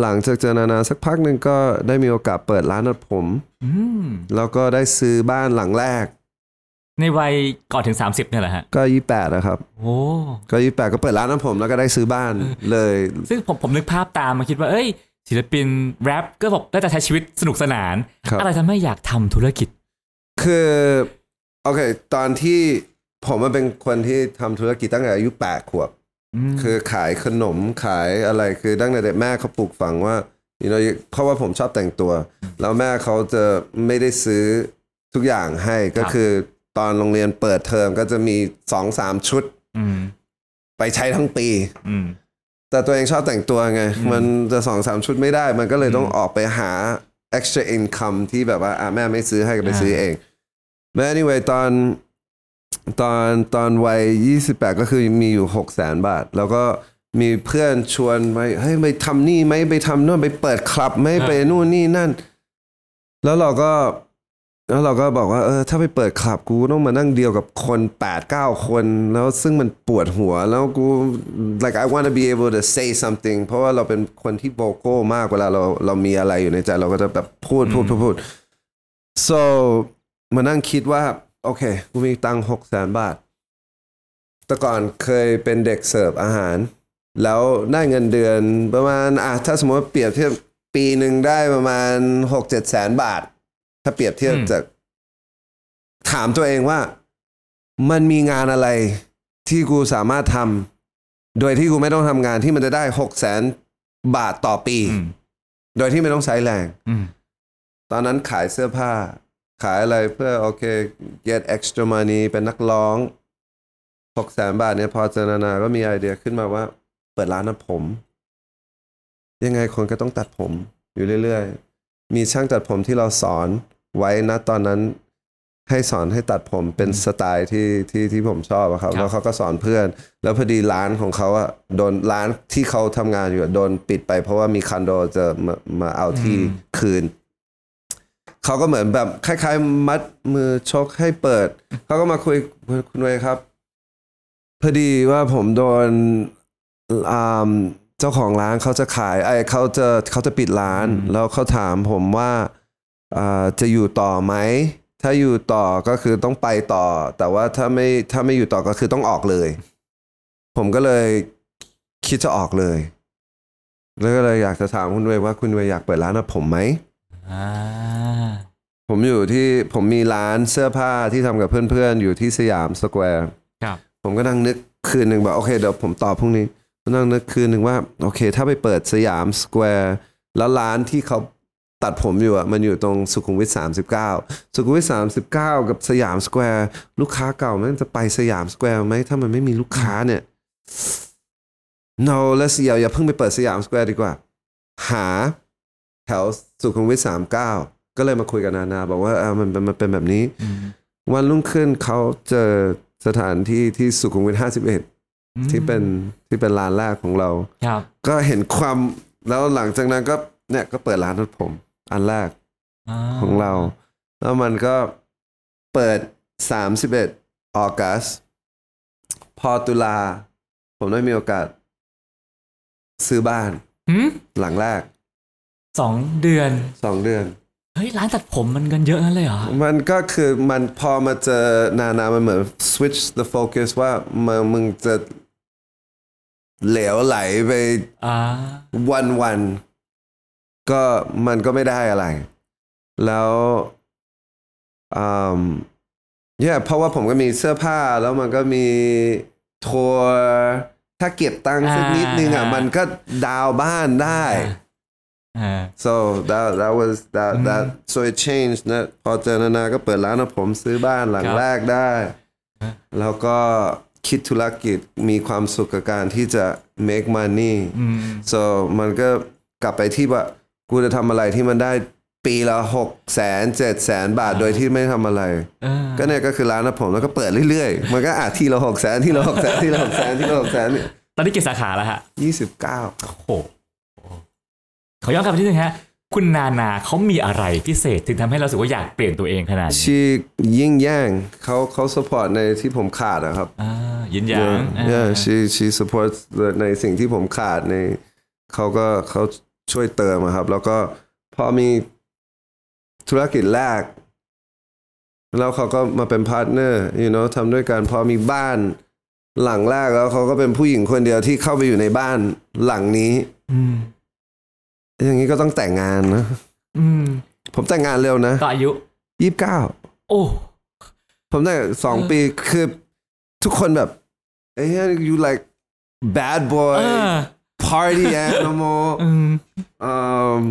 Speaker 1: หลังจากเจอนานาสักพักหนึ่งก็ได้มีโอกาสเปิดร้านตัดผม
Speaker 3: อืม
Speaker 1: แล้วก็ได้ซื้อบ้านหลังแรก
Speaker 3: ในวัยก่อนถึง 30เนี่ยแหละฮะ
Speaker 1: ก็ยี่แปดนะครับ
Speaker 3: โอ้
Speaker 1: ก็ยี่แปดก็เปิดร้านตัดผมแล้วก็ได้ซื้อบ้านเลย
Speaker 3: ซึ่งผมผมนึกภาพตามมาคิดว่า เอ้ย ศิลปินแรปก็บอกน่าจะใช้ชีวิตสนุกสนาน
Speaker 1: ครับ
Speaker 3: อะไรทำให้อยากทำธุรกิจ
Speaker 1: คือ โอเค ตอนที่ผมมันเป็นคนที่ทำธุรกิจตั้งแต่อายุแปดขวบ คือขายขนมขายอะไรคือตั้งแต่เด็กแม่เขาปลูกฝังว่า you know เพราะว่าผมชอบแต่งตัว แล้วแม่เขาจะไม่ได้ซื้อทุกอย่างให้ก็คือตอนโรงเรียนเปิดเทอมก็จะมีสองสามชุด
Speaker 3: อืม
Speaker 1: ไปใช้ทั้งปี
Speaker 3: อืม
Speaker 1: แต่ตัวเองชอบแต่งตัวไง มันจะสองสามชุดไม่ได้ มันก็เลยต้องออกไปหา extra income ที่แบบว่าอะแม่ไม่ซื้อให้ก็ไปซื้อเอง แม่ anyway ตอนตอนตอนวัย 28 ก็คือมีอยู่ 6 0แสนบาท แล้วก็มีเพื่อนชวนไปเฮ้ยไปทำนี่ไหมไปทำนู่นไปเปิดคลับไหมไปนู่นนี่นั่น แล้วเราก็ แล้วเราก็บอกว่าเออถ้าไปเปิดคลับกูต้องมานั่งเดียวกับคน8ปดเก้าคน แล้วซึ่งมันปวดหัว แล้วกู like I want to be able to say something เพราะว่าเราเป็นคนที่โวโก้มากเวลาเราเรามีอะไรอยู่ในใจ เราก็จะแบบพูดพูดพูดพูด so มานั่งคิดว่า โอเค กูมีตังหกแสนบาท แต่ก่อนเคยเป็นเด็กเสิร์ฟอาหาร แล้วได้เงินเดือนประมาณอะถ้าสมมติว่าเปรียบเทียบปีหนึ่งได้ประมาณหกเจ็ดแสนบาท ถ้าเปรียบเทียบ
Speaker 3: อืม
Speaker 1: จาก ถามตัวเองว่า มันมีงานอะไรที่กูสามารถทำโดยที่กูไม่ต้องทำงานที่มันจะได้หกแสนบาทต่อปี
Speaker 3: อืม
Speaker 1: โดยที่ไม่ต้องใช้แรง
Speaker 3: อืม
Speaker 1: ตอนนั้นขายเสื้อผ้า ขายอะไรเพื่อโอเค get extra money เป็นนักร้องหกแสนบาทเนี่ยพอเจอนานาก็มีไอเดียขึ้นมาว่า เปิดร้านน้ำผม ยังไงคนก็ต้องตัดผมอยู่เรื่อยๆ มีช่างตัดผมที่เราสอนไว้นะตอนนั้นให้สอนให้ตัดผมเป็นสไตล์ที่ที่ที่ผมชอบอะครับ
Speaker 3: ครับ
Speaker 1: แล้วเขาก็สอนเพื่อน แล้วพอดีร้านของเขาอะโดนร้านที่เขาทำงานอยู่อะโดนปิดไป เพราะว่ามีคอนโดจะมามาเอาที่คืน เขาก็เหมือนแบบคล้ายๆ มัดมือชกให้เปิด เขาก็มาคุยคุณเวย์ครับพอดีว่าผมโดนอ่าเจ้าของร้านเขาจะขายไอ้เขาจะเขาจะปิดร้าน แล้วเขาถามผมว่าอ่าจะอยู่ต่อไหมถ้าอยู่ต่อก็คือต้องไปต่อ แต่ว่าถ้าไม่ถ้าไม่อยู่ต่อก็คือต้องออกเลย ผมก็เลยคิดจะออกเลย แล้วก็เลยอยากจะถามคุณเวย์ว่าคุณเวย์อยากเปิดร้านกับผมไหม
Speaker 3: อ่า
Speaker 1: ผมอยู่ที่ผมมีร้านเสื้อผ้าที่ทำกับเพื่อนๆ อยู่ที่สยามสแควร์
Speaker 3: ครับ
Speaker 1: ผมก็นั่งนึกคืนหนึ่งแบบโอเคเดี๋ยวผมตอบพรุ่งนี้นั่งนึกคืนหนึ่งว่า โอเค ถ้าไปเปิดสยามสแควร์แล้วร้านที่เขาตัดผมอยู่อะมันอยู่ตรงสุขุมวิท 39 สุขุมวิท 39 กับสยามสแควร์ลูกค้าเก่ามันจะไปสยามสแควร์ไหมถ้ามันไม่มีลูกค้าเนี่ย no แล้วอย่าอย่าเพิ่งไปเปิดสยามสแควร์ดีกว่า หา แถวสุขุมวิท39ก็เลยมาคุยกับนานา บอกว่าอ่ามันมันมันเป็นแบบนี้
Speaker 3: อืม
Speaker 1: วันรุ่งขึ้นเขาเจอสถานที่ที่สุขุมวิท51ที่เป็นที่เป็นร้านแรกของเรา
Speaker 3: ครับ
Speaker 1: ก็เห็นความแล้วหลังจากนั้นก็เนี่ยก็เปิดร้านรถผม อันแรกาของเรา แล้วมันก็เปิด31ออกัส พอตุลา ผมได้มีโอกาส ซื้อบ้าน
Speaker 3: หืม
Speaker 1: หลังแรก
Speaker 3: สองเดือน
Speaker 1: สองเดือน
Speaker 3: เฮ้ย ร้านตัดผมมันเงินเยอะนั่นเลยเหรอ
Speaker 1: มันก็คือมันพอมาเจอนานามันเหมือน switch the focus ว่ามึงมึงจะเหลวไหลไป
Speaker 3: อ่า
Speaker 1: วันวันๆก็มันก็ไม่ได้อะไร แล้วอืมเนี่ยเพราะว่าผมก็มีเสื้อผ้าแล้วมันก็มีทัวร์ถ้าเก็บตังค์สักนิดนึงอะ
Speaker 3: อ่ามั
Speaker 1: มันก็ดาวน์บ้านได้
Speaker 3: อ่า
Speaker 1: so that that was that that so it changed นะพอเจอนานาก็เปิดร้านนะผมซื้อบ้านหลัง
Speaker 3: ครับ
Speaker 1: แรกได้ แล้วก็คิดธุรกิจมีความสุขกับการที่จะ make money
Speaker 3: อืม
Speaker 1: so มันก็กลับไปที่ว่ากูจะทำอะไรที่มันได้ปีละหกแสนเจ็ดแสนบาทโดยที่ไม่ทำอะไร
Speaker 3: เออ
Speaker 1: ก็เนี่ยก็คือร้านนะผมแล้วก็เปิดเรื่อยๆ มันก็อาจทีละหกแสนทีละหกแสนทีละหกแสนทีละหกแสน
Speaker 3: ตอนนี้กี่สาขาแล้วฮะ
Speaker 1: ยี่สิบเก้า
Speaker 3: โอ้โห ขอย้อนกลับไปนิดนึงฮะคุณนานาเขามีอะไรพิเศษถึงทำให้เรารู้สึกว่าอยากเปลี่ยนตัวเองขนาดนี้
Speaker 1: she หยินหยางเขาเขา support ในที่ผมขาดอะครับ
Speaker 3: อ่าหยินหยาง
Speaker 1: yeah
Speaker 3: อ่า
Speaker 1: she she supports the- ในสิ่งที่ผมขาดในเขาก็เขาช่วยเติมอะครับ แล้วก็พอมีธุรกิจแรก แล้วเขาก็มาเป็น partner you know ทำด้วยกันพอมีบ้านหลังแรกแล้วเขาก็เป็นผู้หญิงคนเดียวที่เข้าไปอยู่ในบ้านหลังนี้
Speaker 3: อืม
Speaker 1: อย่างนี้ก็ต้องแต่งงานนะ
Speaker 3: อืม
Speaker 1: ผมแต่งงานเร็วนะ
Speaker 3: ก็อายุ
Speaker 1: ยี่สิบเก้า
Speaker 3: โอ้
Speaker 1: ผมแต่งสองปีคือทุกคนแบบเอ้ย you like bad boy
Speaker 3: เออ
Speaker 1: party animal
Speaker 3: อืม
Speaker 1: อืม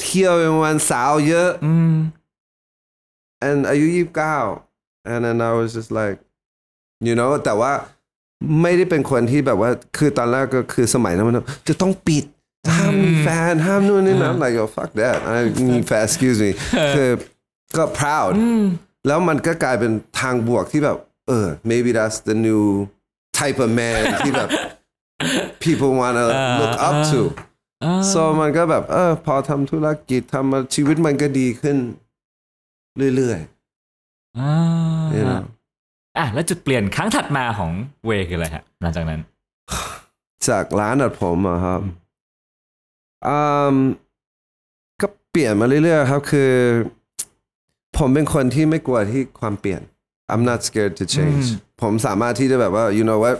Speaker 1: เที่ยวเป็นวันสาวเยอะ
Speaker 3: อืม
Speaker 1: and อายุยี่สิบเก้า and then I was just like you know แต่ว่าไม่ได้เป็นคนที่แบบว่า คือตอนแรกก็คือสมัยนั้นมันจะต้องปิด ห้ามมีแฟนห้ามนู่นนี่นั่น like oh fuck that I มีแฟน excuse me คือก็ proud แล้วมันก็กลายเป็นทางบวกที่แบบเออ maybe that's the new type of man ที่แบบ people wanna look up to
Speaker 3: อ่า
Speaker 1: so มันก็แบบ เออ พอทำธุรกิจทำมาชีวิตมันก็ดีขึ้น เรื่อย
Speaker 3: อ่า
Speaker 1: ๆ you know
Speaker 3: อะแล้วจุดเปลี่ยนครั้งถัดมาของเวย์คืออะไรฮะหลังจากนั้น
Speaker 1: จากร้านตัดผมอะครับอืม ก็เปลี่ยนมาเรื่อยๆครับคือ ผมเป็นคนที่ไม่กลัวที่ความเปลี่ยน I'm not scared to change ผมสามารถที่จะแบบว่า you know what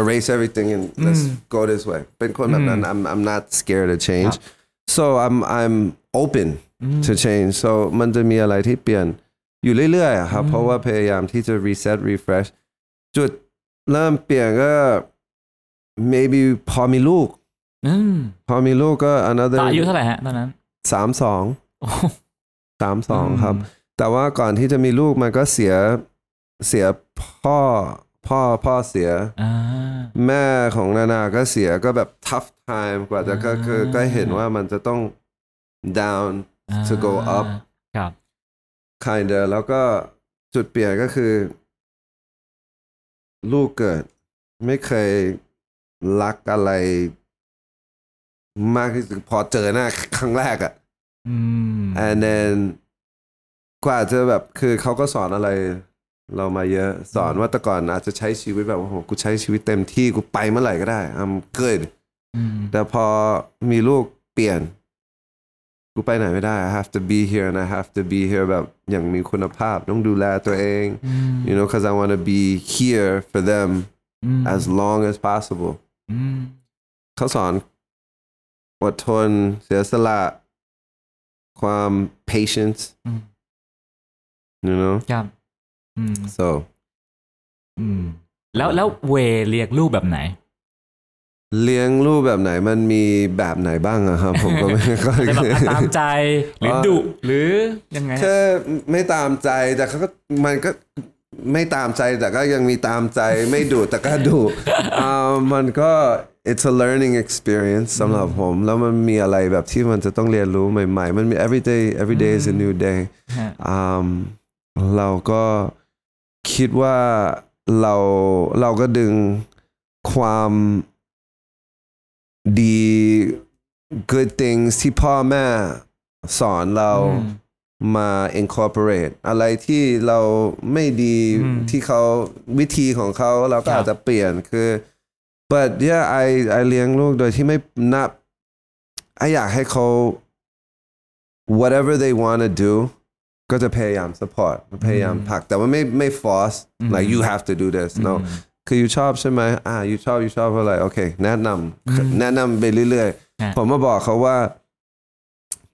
Speaker 1: erase everything and let's go this way เป็นคนแบบนั้น I'm I'm not scared to change so I'm I'm open to change so มันจะมีอะไรที่เปลี่ยนอยู่เรื่อยๆอะครับ เพราะว่าพยายามที่จะ reset refresh จุดเริ่มเปลี่ยนก็ maybe พอมีลูก
Speaker 3: อืม
Speaker 1: พอมีลูกก็ another
Speaker 3: ตอนอายุเท่าไหร่ฮะตอนนั้น
Speaker 1: สามสอง
Speaker 3: โอ้
Speaker 1: สามสอง
Speaker 3: อืม
Speaker 1: ครับ แต่ว่าก่อนที่จะมีลูกมันก็เสียเสียพ่อพ่อพ่อเสีย
Speaker 3: อ่า
Speaker 1: แม่ของนานาก็เสียก็แบบ tough time กว่าจะก็คือก็เห็นว่ามันจะต้อง down to go up
Speaker 3: ครับ
Speaker 1: kind of แล้วก็จุดเปลี่ยนก็คือ ลูกเกิด ไม่เคยรักอะไร มากที่สุดพอเจอหน้าครั้งแรกอะ
Speaker 3: อืม
Speaker 1: and then กว่าจะแบบคือเขาก็สอนอะไร เรามาเยอะสอนว่าแต่ก่อนอาจจะใช้ชีวิตแบบโอ้โหกูใช้ชีวิตเต็มที่กูไปเมื่อไหร่ก็ได้ I'm good
Speaker 3: อืม
Speaker 1: แต่พอมีลูกเปลี่ยน กูไปไหนไม่ได้ I have to be here and I have to be here แบบอย่างมีคุณภาพต้องดูแลตัวเอง you know because I want to be here for them
Speaker 3: อืม
Speaker 1: as long as possible
Speaker 3: อืม
Speaker 1: เขาสอน อดทน เสียสละ ความ patience
Speaker 3: อืม
Speaker 1: you know
Speaker 3: ครับอืม
Speaker 1: so
Speaker 3: อืม แล้วแล้วเวเรียกลูกแบบไหน
Speaker 1: เลี้ยงลูกแบบไหนมันมีแบบไหนบ้างอะครับ ผมก็ไม่ค่อย
Speaker 3: จะแบบอะตามใจ หรือดุหรือยังไงฮะ
Speaker 1: แค่ไม่ตามใจแต่เขาก็มันก็ไม่ตามใจแต่ก็ยังมีตามใจไม่ดุแต่ก็ดุอ่ามันก็ it's a learning experience สำหรับผม แล้วมันมีอะไรแบบที่มันจะต้องเรียนรู้ใหม่ ๆ มันมี every day every day is a new day
Speaker 3: ฮะ
Speaker 1: อ่าเราก็คิดว่าเราเราก็ดึงความดี good things ที่พ่อแม่สอนเรา
Speaker 3: อืม
Speaker 1: มา incorporate อะไรที่เราไม่ดี
Speaker 3: อืม
Speaker 1: ที่เขาวิธีของเขาเราก็
Speaker 3: ครับ
Speaker 1: อาจจะเปลี่ยนคือ but yeah I I เลี้ยงลูกโดยที่ไม่นับไออยากให้เขา whatever they want to do ก็จะพยายาม support พยายามผลัก แต่ว่าไม่ไม่ force like you have to do this no คือ you ชอบใช่ไหมอ่า you ชอบ you ชอบอะไรโอเคแนะนำแนะนำไปเรื่อย
Speaker 3: ฮะ
Speaker 1: ๆผมมาบอกเขาว่า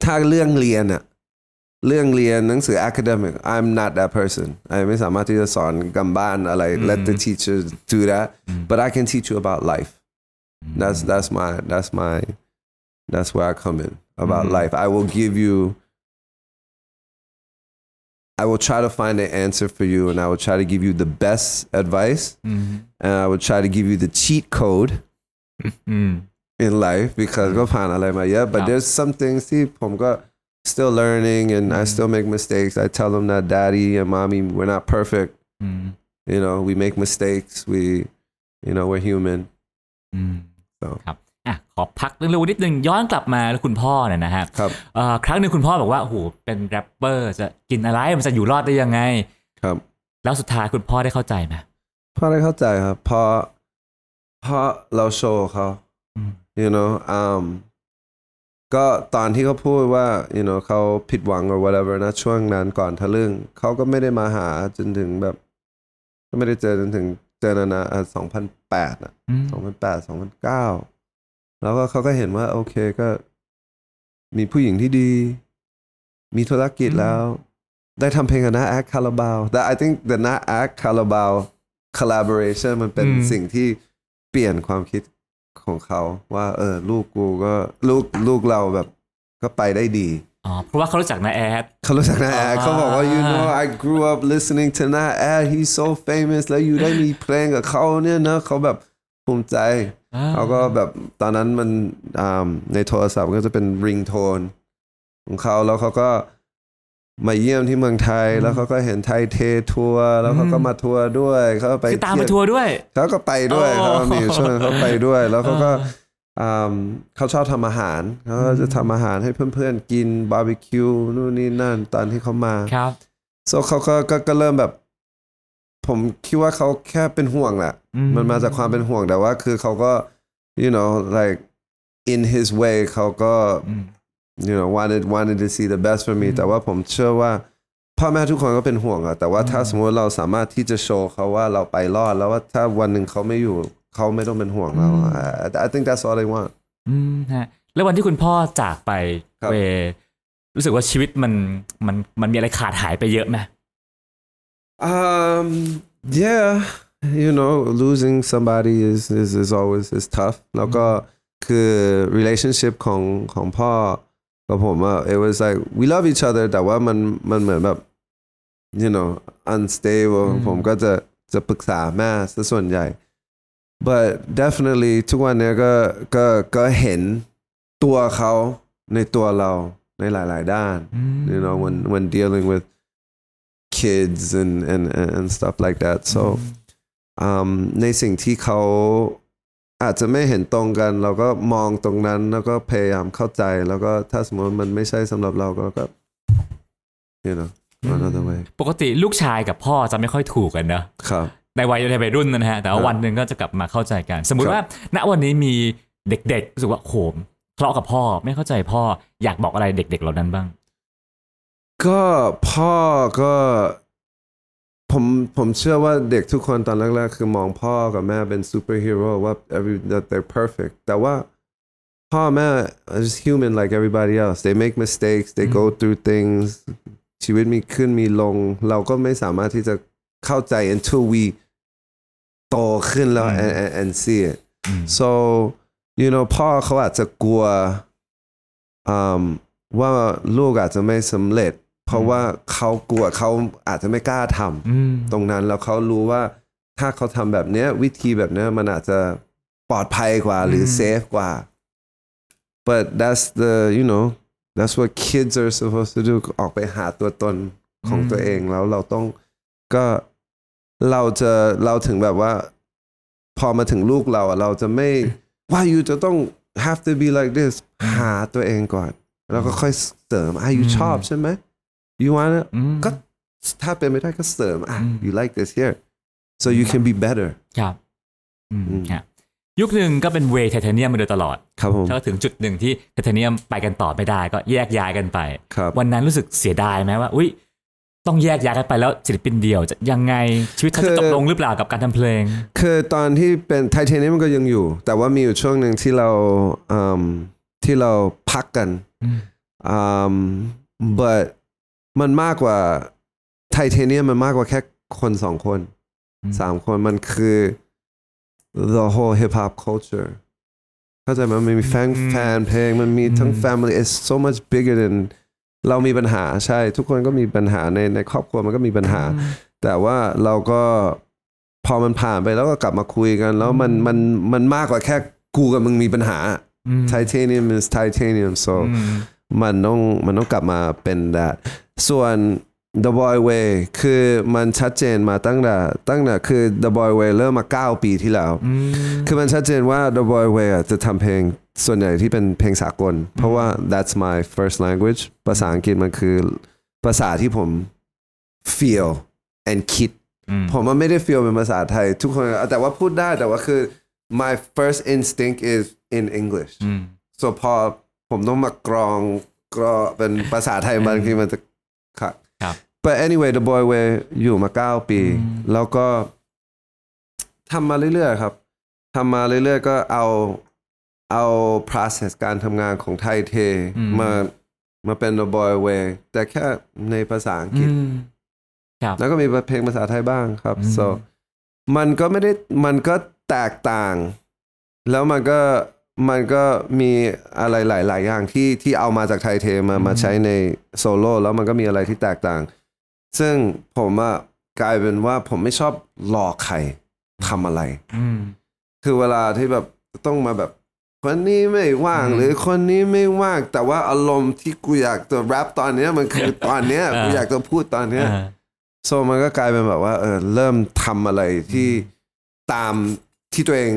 Speaker 1: ถ้าเรื่องเรียนอะ เรื่องเรียนหนังสือ academic I'm not that person I ไม่สามารถที่จะสอนกำบ้านอะไร let the teacher do that but I can teach you about life that's that's my that's my that's where I come in about life I will give you I will try to find an answer for you and I will try to give you the best advice
Speaker 3: อืม
Speaker 1: and I will try to give you the cheat code <laughs>
Speaker 3: อืม
Speaker 1: in life because ก็ผ่านอะไรมาเยอะ but
Speaker 3: Yeah.
Speaker 1: there's some things ที่ผมก็ still learning and I still make mistakes I tell them that daddy and mommy we're not perfect
Speaker 3: อืม
Speaker 1: you know we make mistakes we you know we're human
Speaker 3: อืม
Speaker 1: So
Speaker 3: ครับอะขอพักเรื่องลูกนิดนึงย้อนกลับมาแล้วคุณพ่อเนี่ยนะฮะ
Speaker 1: ครับ
Speaker 3: เอ่อครั้งหนึ่งคุณพ่อบอกว่าโอ้โหเป็นแรปเปอร์จะกินอะไรมันจะอยู่รอดได้ยังไง
Speaker 1: ครับ
Speaker 3: แล้วสุดท้ายคุณพ่อได้เข้าใจไหม
Speaker 1: เพราะได้เข้าใจครับเพราะเพราะเราโชว์เขา
Speaker 3: อืม
Speaker 1: you know um ก็ตอนที่เขาพูดว่า you know เขาผิดหวัง or whatever นะช่วงนั้นก่อนทะลึ่งเขาก็ไม่ได้มาหาจนถึงแบบ ก็ไม่ได้เจอจนถึงเจอนานาสองพันแปดอะ
Speaker 3: อืม
Speaker 1: สองพันแปดสองพันเก้าแล้วก็เขาก็เห็นว่าโอเคก็ มีผู้หญิงที่ดี มีธุรกิจแล้ว ได้ทำเพลงกับน้าแอคคาราบาว แต่ I think the น้าแอคคาราบาว collaboration มันเป็น
Speaker 3: อืม
Speaker 1: สิ่งที่เปลี่ยนความคิด ของเขาว่า เออ ลูกกูก็ลูกลูกเราแบบก็ไปได้ดี
Speaker 3: อ๋อเพราะว่าเขารู้จักนาแอด
Speaker 1: เขารู้จักน้าแอดเขาบอกว่า you know I grew up listening to น้าแอด he's so famous แล้วอยู่ได้มีเพลงกับเขาเนี่ยนะเขาแบบภูมิใจเขาก็แบบตอนนั้นมันอ่าในโทรศัพท์ก็จะเป็นริงโทนของเขาแล้วเขาก็ มาเยี่ยมที่เมืองไทยแล้วเขาก็เห็นไทยเททัวร์แล้วเขาก็มาทัวร์ด้วยเขาก็ไป
Speaker 3: คือตามมา
Speaker 1: เที่ยว
Speaker 3: ทัวร์ด้วย
Speaker 1: เขาก็ไปด้วย
Speaker 3: โอ้
Speaker 1: เขามีอยู่ช่วงนึงเขาไปด้วย แล้วเขาก็อ่าเขาชอบทำอาหารเขาก็จะทำอาหารให้เพื่อนๆกินบาร์บีคิวนู่นนี่นั่นตอนที่เขามา
Speaker 3: ครับ
Speaker 1: so เขาก็ก็ก็เริ่มแบบ ผมคิดว่าเขาแค่เป็นห่วงแหละ
Speaker 3: อืม
Speaker 1: มันมาจากความเป็นห่วงแต่ว่า คือเขาก็ you know like in his way เขาก็
Speaker 3: อืม
Speaker 1: you know wanted wanted to see the best for me แต่ว่าผมเชื่อว่าพ่อแม่ทุกคนก็เป็นห่วงอะแต่ว่าถ้าสมมติเราสามารถที่จะโชว์เขาว่าเราไปรอด แล้วว่าถ้าวันหนึ่งเขาไม่อยู่เขาไม่ต้องเป็นห่วงเรา I, I think that's all they want
Speaker 3: อืมฮะแล้ววันที่คุณพ่อจากไป
Speaker 1: ครับ
Speaker 3: เวรู้สึกว่าชีวิตมันมันมันมีอะไรขาดหายไปเยอะไหม
Speaker 1: Um, yeah, you know, losing somebody is is, is always is tough. แล้วก็คือ relationship ของของพ่อ กับผมอะ it was like we love each other แต่ว่ามันมันเหมือนแบบ you know unstable ผมก็จะจะปรึกษาแม่ซะส่วนใหญ่ but definitely ทุกวันเนี้ยก็ก็ก็เห็นตัวเขาในตัวเราในหลาย ๆ ด้าน you know when when dealing with kids and and and and stuff like that so um ในสิ่งที่เขา อาจจะไม่เห็นตรงกัน เราก็มองตรงนั้นแล้วก็พยายามเข้าใจ แล้วก็ถ้าสมมติมันไม่ใช่สำหรับเราก็ก็ you know another way
Speaker 3: ปกติลูกชายกับพ่อจะไม่ค่อยถูกกันเนอะ
Speaker 1: ครับ
Speaker 3: ในวัยในวัยรุ่นนะฮะ แต่ว่า
Speaker 1: ครับ
Speaker 3: วันหนึ่งก็จะกลับมาเข้าใจกัน สมมุติ
Speaker 1: ครับ
Speaker 3: ว่า ณวันนี้มีเด็กๆรู้สึกว่าโหมทะเลาะกับพ่อไม่เข้าใจพ่ออยากบอกอะไรเด็กๆเหล่านั้นบ้าง
Speaker 1: ก็พ่อก็ ผมผมเชื่อว่าเด็กทุกคนตอนแรกๆ คือมองพ่อกับแม่เป็นซูเปอร์ฮีโร่ว่า every that they're perfect แต่ว่าพ่อแม่ is human like everybody else they make mistakes they go through things ชีวิตมีขึ้นมีลง เราก็ไม่สามารถที่จะเข้าใจ until we โตขึ้นแล้ว and, and, and see it so you know พ่อเขาอาจจะกลัวอืมว่าลูกอาจจะไม่สำเร็จ เพราะว่าเขากลัวเขาอาจจะไม่กล้าทำตรงนั้นแล้วเขารู้ว่าถ้าเขาทำแบบเนี้ย วิธีแบบเนี้ยมันอาจจะปลอดภัยกว่าหรือเซฟกว่า but that's the you know that's what kids are supposed to do ออกไปหาตัวตนของตัวเองแล้วเราต้องก็เราจะเราถึงแบบว่า พอมาถึงลูกเราอะเราจะไม่ว่าอยู่จะต้อง have to be like this หาตัวเองก่อน แล้วก็ค่อยเสริมอะอยู่ชอบใช่ไหม you wanna ก็ถ้าเป็นไม่ได้ก็เสริมอะ you like this here so you can be better
Speaker 3: ครับอืมฮะยุคหนึ่งก็เป็นเวย์ไทเทเนียมมาโดยตลอด
Speaker 1: ครับผม
Speaker 3: แล้วถึงจุดหนึ่งที่ไทเทเนียมไปกันต่อไม่ได้ก็แยกย้ายกันไป
Speaker 1: ครับ
Speaker 3: วันนั้นรู้สึกเสียดายไหมว่า อุ้ยต้องแยกย้ายกันไปแล้วศิลปินเดี่ยวจะยังไงชีวิตเขา
Speaker 1: คื
Speaker 3: จะ
Speaker 1: อ
Speaker 3: จบลงหรือเปล่ากับการทำเพลง
Speaker 1: คือตอนที่เป็นไทเทเนียมมันก็ยังอยู่ แต่ว่ามีอยู่ช่วงหนึ่งที่เราอืมที่เราพักกันอืม but มันมากกว่าไทเทเนียมมันมากกว่าแค่คนสองคนสามคนมันคือ the whole hip hop culture เข้าใจไหมมันมีแฟนแฟนเพลง มันมีทั้ง family it's so much bigger than เรามีปัญหาใช่ ทุกคนก็มีปัญหาในในครอบครัวมันก็มีปัญหา แต่ว่าเราก็พอมันผ่านไปแล้วก็กลับมาคุยกัน แล้วมันมันมันมากกว่าแค่กูกับมึงมีปัญหา titanium is titanium so มันต้องมันต้องกลับมาเป็น that ส่วน The Boy Way คือมันชัดเจนมาตั้งแต่ตั้งแต่คือ The Boy Way เริ่มมา 9 ปีที่แล้ว คือมันชัดเจนว่า The Boy Way อะจะทำเพลงส่วนใหญ่ที่เป็นเพลงสากล เพราะว่า that's my first language ภาษาอังกฤษมันคือภาษาที่ผม feel and คิด ผมมันไม่ได้ feel เป็นภาษาไทย ทุกคนแต่ว่าพูดได้แต่ว่าคือ my first instinct is in English so พอผมต้องมากรองกรอเป็นภาษาไทยบางทีมันจะขัด
Speaker 3: ครับ
Speaker 1: but anyway the boy way อยู่มาเก้าปี แล้วก็ทำมาเรื่อยๆครับทำมาเรื่อยๆ ก็เอาเอา process การทำงานของไทยเท มามาเป็น the boy way แต่แค่ในภาษาอังกฤษ
Speaker 3: ครับ
Speaker 1: แล้วก็มีเพลงภาษาไทยบ้างครับ so มันก็ไม่ได้มันก็แตกต่าง แล้วมันก็ มันก็มีอะไรหลาย ๆ อย่างที่ที่เอามาจากไทยเทมามาใช้ในโซโล่แล้วมันก็มีอะไรที่แตกต่าง ซึ่งผมอะกลายเป็นว่าผมไม่ชอบหลอกใครทำอะไรคือเวลาที่แบบต้องมาแบบคนนี้ไม่ว่างหรือคนนี้ไม่ว่าง แต่ว่าอารมณ์ที่กูอยากจะแรปตอนเนี้ยมันคือตอนเนี้ยกูอยากจะพูดตอนเนี้ยโซมันก็กลายเป็นแบบว่า เออเริ่มทำอะไรที่ตามที่ตัวเอง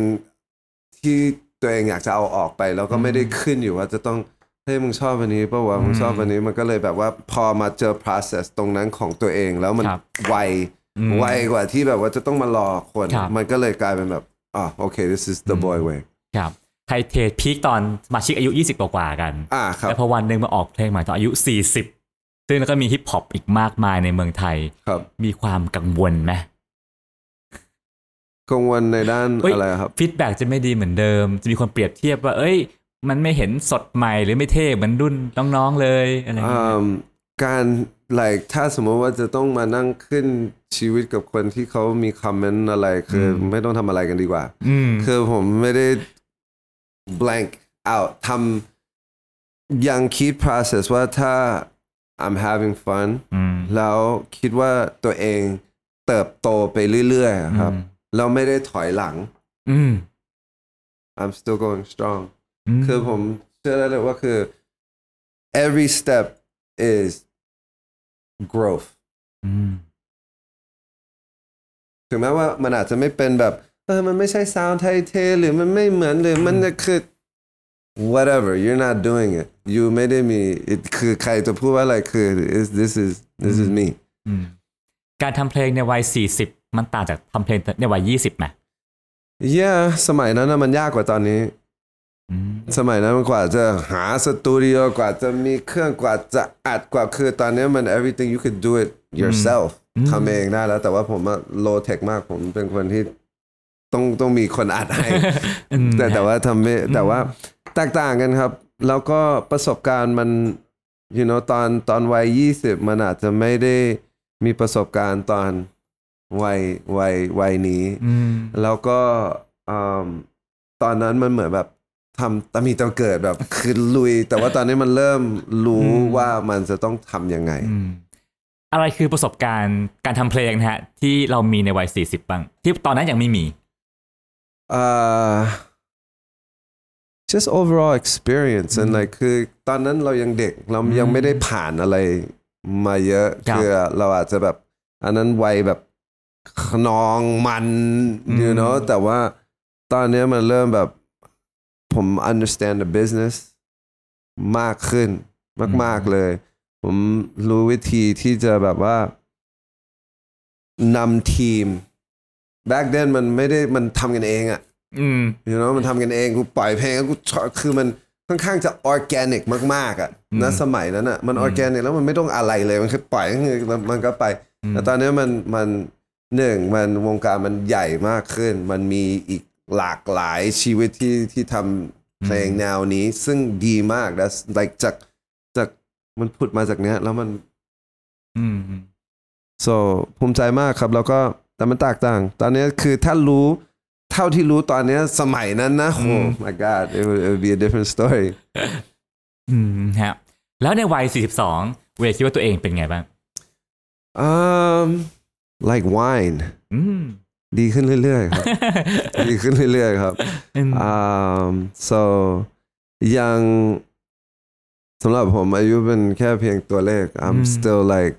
Speaker 1: ที่ ตัวเองอยากจะเอาออกไป แล้วก็ไม่ได้ขึ้นอยู่ว่าจะต้องเฮ้ยมึงชอบวันนี้ป่าวะมึงชอบวันนี้มันก็เลยแบบว่าพอมาเจอ process ตรงนั้นของตัวเองแล้วมัน
Speaker 3: ครับ
Speaker 1: ไวไวกว่าที่แบบว่าจะต้องมารอคน
Speaker 3: ครับ
Speaker 1: มันก็เลยกลายเป็นแบบอ่าโอเค this is the boy way
Speaker 3: ครับไทเทพีคตอนสมาชิกอายุ 20 กว่าๆกัน
Speaker 1: อ่าครับ
Speaker 3: แต่พอวันหนึ่งมาออกเพลงใหม่ตอนอายุ 40 ซึ่งแล้วก็มีฮิปฮอปอีกมากมายในเมืองไทย
Speaker 1: ครับ
Speaker 3: มีความกังวลไหม
Speaker 1: กังวลในด้าน
Speaker 3: เอ้ย
Speaker 1: อะไรครับ
Speaker 3: ฟีดแบ็จะไม่ดีเหมือนเดิม จะมีคนเปรียบเทียบว่า เอ้ย มันไม่เห็นสดใหม่หรือไม่เท่เหมือนรุ่นน้องๆเลยอะไรอย่างเงี้ย
Speaker 1: อืมการ like ถ้าสมมติว่าจะต้องมานั่งขึ้นชีวิตกับคนที่เขามีคอมเมนต์อะไร คืออไม่ต้องทำอะไรกันดีกว่า
Speaker 3: อืม
Speaker 1: คือผมไม่ได้ blank out ทำยังคิด process ว่าถ้า I'm having fun
Speaker 3: อืม
Speaker 1: แล้วคิดว่าตัวเองเติบโตไปเรื่อยๆอะครับ เราไม่ได้ถอยหลัง
Speaker 3: อืม
Speaker 1: I'm still going strong
Speaker 3: อืม
Speaker 1: คือผมเชื่อได้เลยว่าคือ every step is growth
Speaker 3: อืม
Speaker 1: ถึงแม้ว่ามันอาจจะไม่เป็นแบบ เออ มันไม่ใช่ซาวด์ไทยเท หรือมันไม่เหมือนหรือมันจะคือ whatever you're not doing it you ไม่ได้มี it คือใครจะพูดว่าอะไรคือ is this is this is me
Speaker 3: อืมการทำเพลงในวัย40 มันต่างจากทำเพลงในวัย20ไหม
Speaker 1: yeah สมัยนั้นนะมันยากกว่าตอนนี้
Speaker 3: อืม
Speaker 1: สมัยนั้นมันกว่าจะหาสตูดิโอกว่าจะมีเครื่องกว่าจะอัดกว่าคือตอนนี้มัน everything you could do it yourself ทำเองได้แล้ว แต่ว่าผมอะ low tech มากผมเป็นคนที่ต้องต้องมีคนอัดให้
Speaker 3: อืม
Speaker 1: แต่แต่ว่าทำไม่แต่ว่าแตกต่างกันครับ แล้วก็ประสบการณ์มัน you know ตอนตอนวัยยี่สิบมันอาจจะไม่ได้มีประสบการณ์ตอน วัยวัยวัยนี้
Speaker 3: อืม
Speaker 1: แล้วก็อืมตอนนั้นมันเหมือนแบบทำตามีตอนเกิดแบบคือลุย แต่ว่าตอนนี้มันเริ่มรู้ว่ามันจะต้องทำยังไง
Speaker 3: อืมอะไรคือประสบการณ์การทำเพลงนะฮะ ที่เรามีในวัย40บ้าง ที่ตอนนั้นยังไม่มี
Speaker 1: uh just overall experience and like คือตอนนั้นเรายังเด็กเรายังไม่ได้ผ่านอะไรมาเยอะ
Speaker 3: ครับ
Speaker 1: คือเราอาจจะแบบ อันนั้นวัยแบบ ขนองมัน you know แต่ว่าตอนนี้มันเริ่มแบบผม understand the business มากขึ้น มาก ๆ เลย ผมรู้วิธีที่จะแบบว่านำทีม back then มันไม่ได้มันทำกันเองอะ
Speaker 3: อืม
Speaker 1: you know มันทำกันเองกูปล่อยเพลงแล้วกูชอบคือมันค่อนข้างจะออร์แกนิกมาก ๆอะนะสมัยนั้นอะมันออร์แกนิกแล้วมันไม่ต้องอะไรเลย มันคือปล่อยก็คือมันก็ไป แต่ตอนนี้มันมัน หนึ่งมันวงการมันใหญ่มากขึ้น มันมีอีกหลากหลายชีวิตที่ที่ทำเพลงแนวนี้ ซึ่งดีมาก that's like จากจากมันพุดมาจากเนี้ย แล้วมัน
Speaker 3: อืม
Speaker 1: so ภูมิใจมากครับ แล้วก็แต่มันแตกต่าง ตอนนี้คือถ้ารู้เท่าที่รู้ตอนนี้สมัยนั้นนะโอ้ my god it would, it would be a different story
Speaker 3: อืมฮะแล้วในวัย 42 เวย์คิดว่าตัวเองเป็นไงบ้าง
Speaker 1: um like wine
Speaker 3: อืม
Speaker 1: ดีขึ้นเรื่อยๆครับดีขึ้นเรื่อยๆครับ um so ยังสำหรับผมอายุเป็นแค่เพียงตัวเลข I'm still like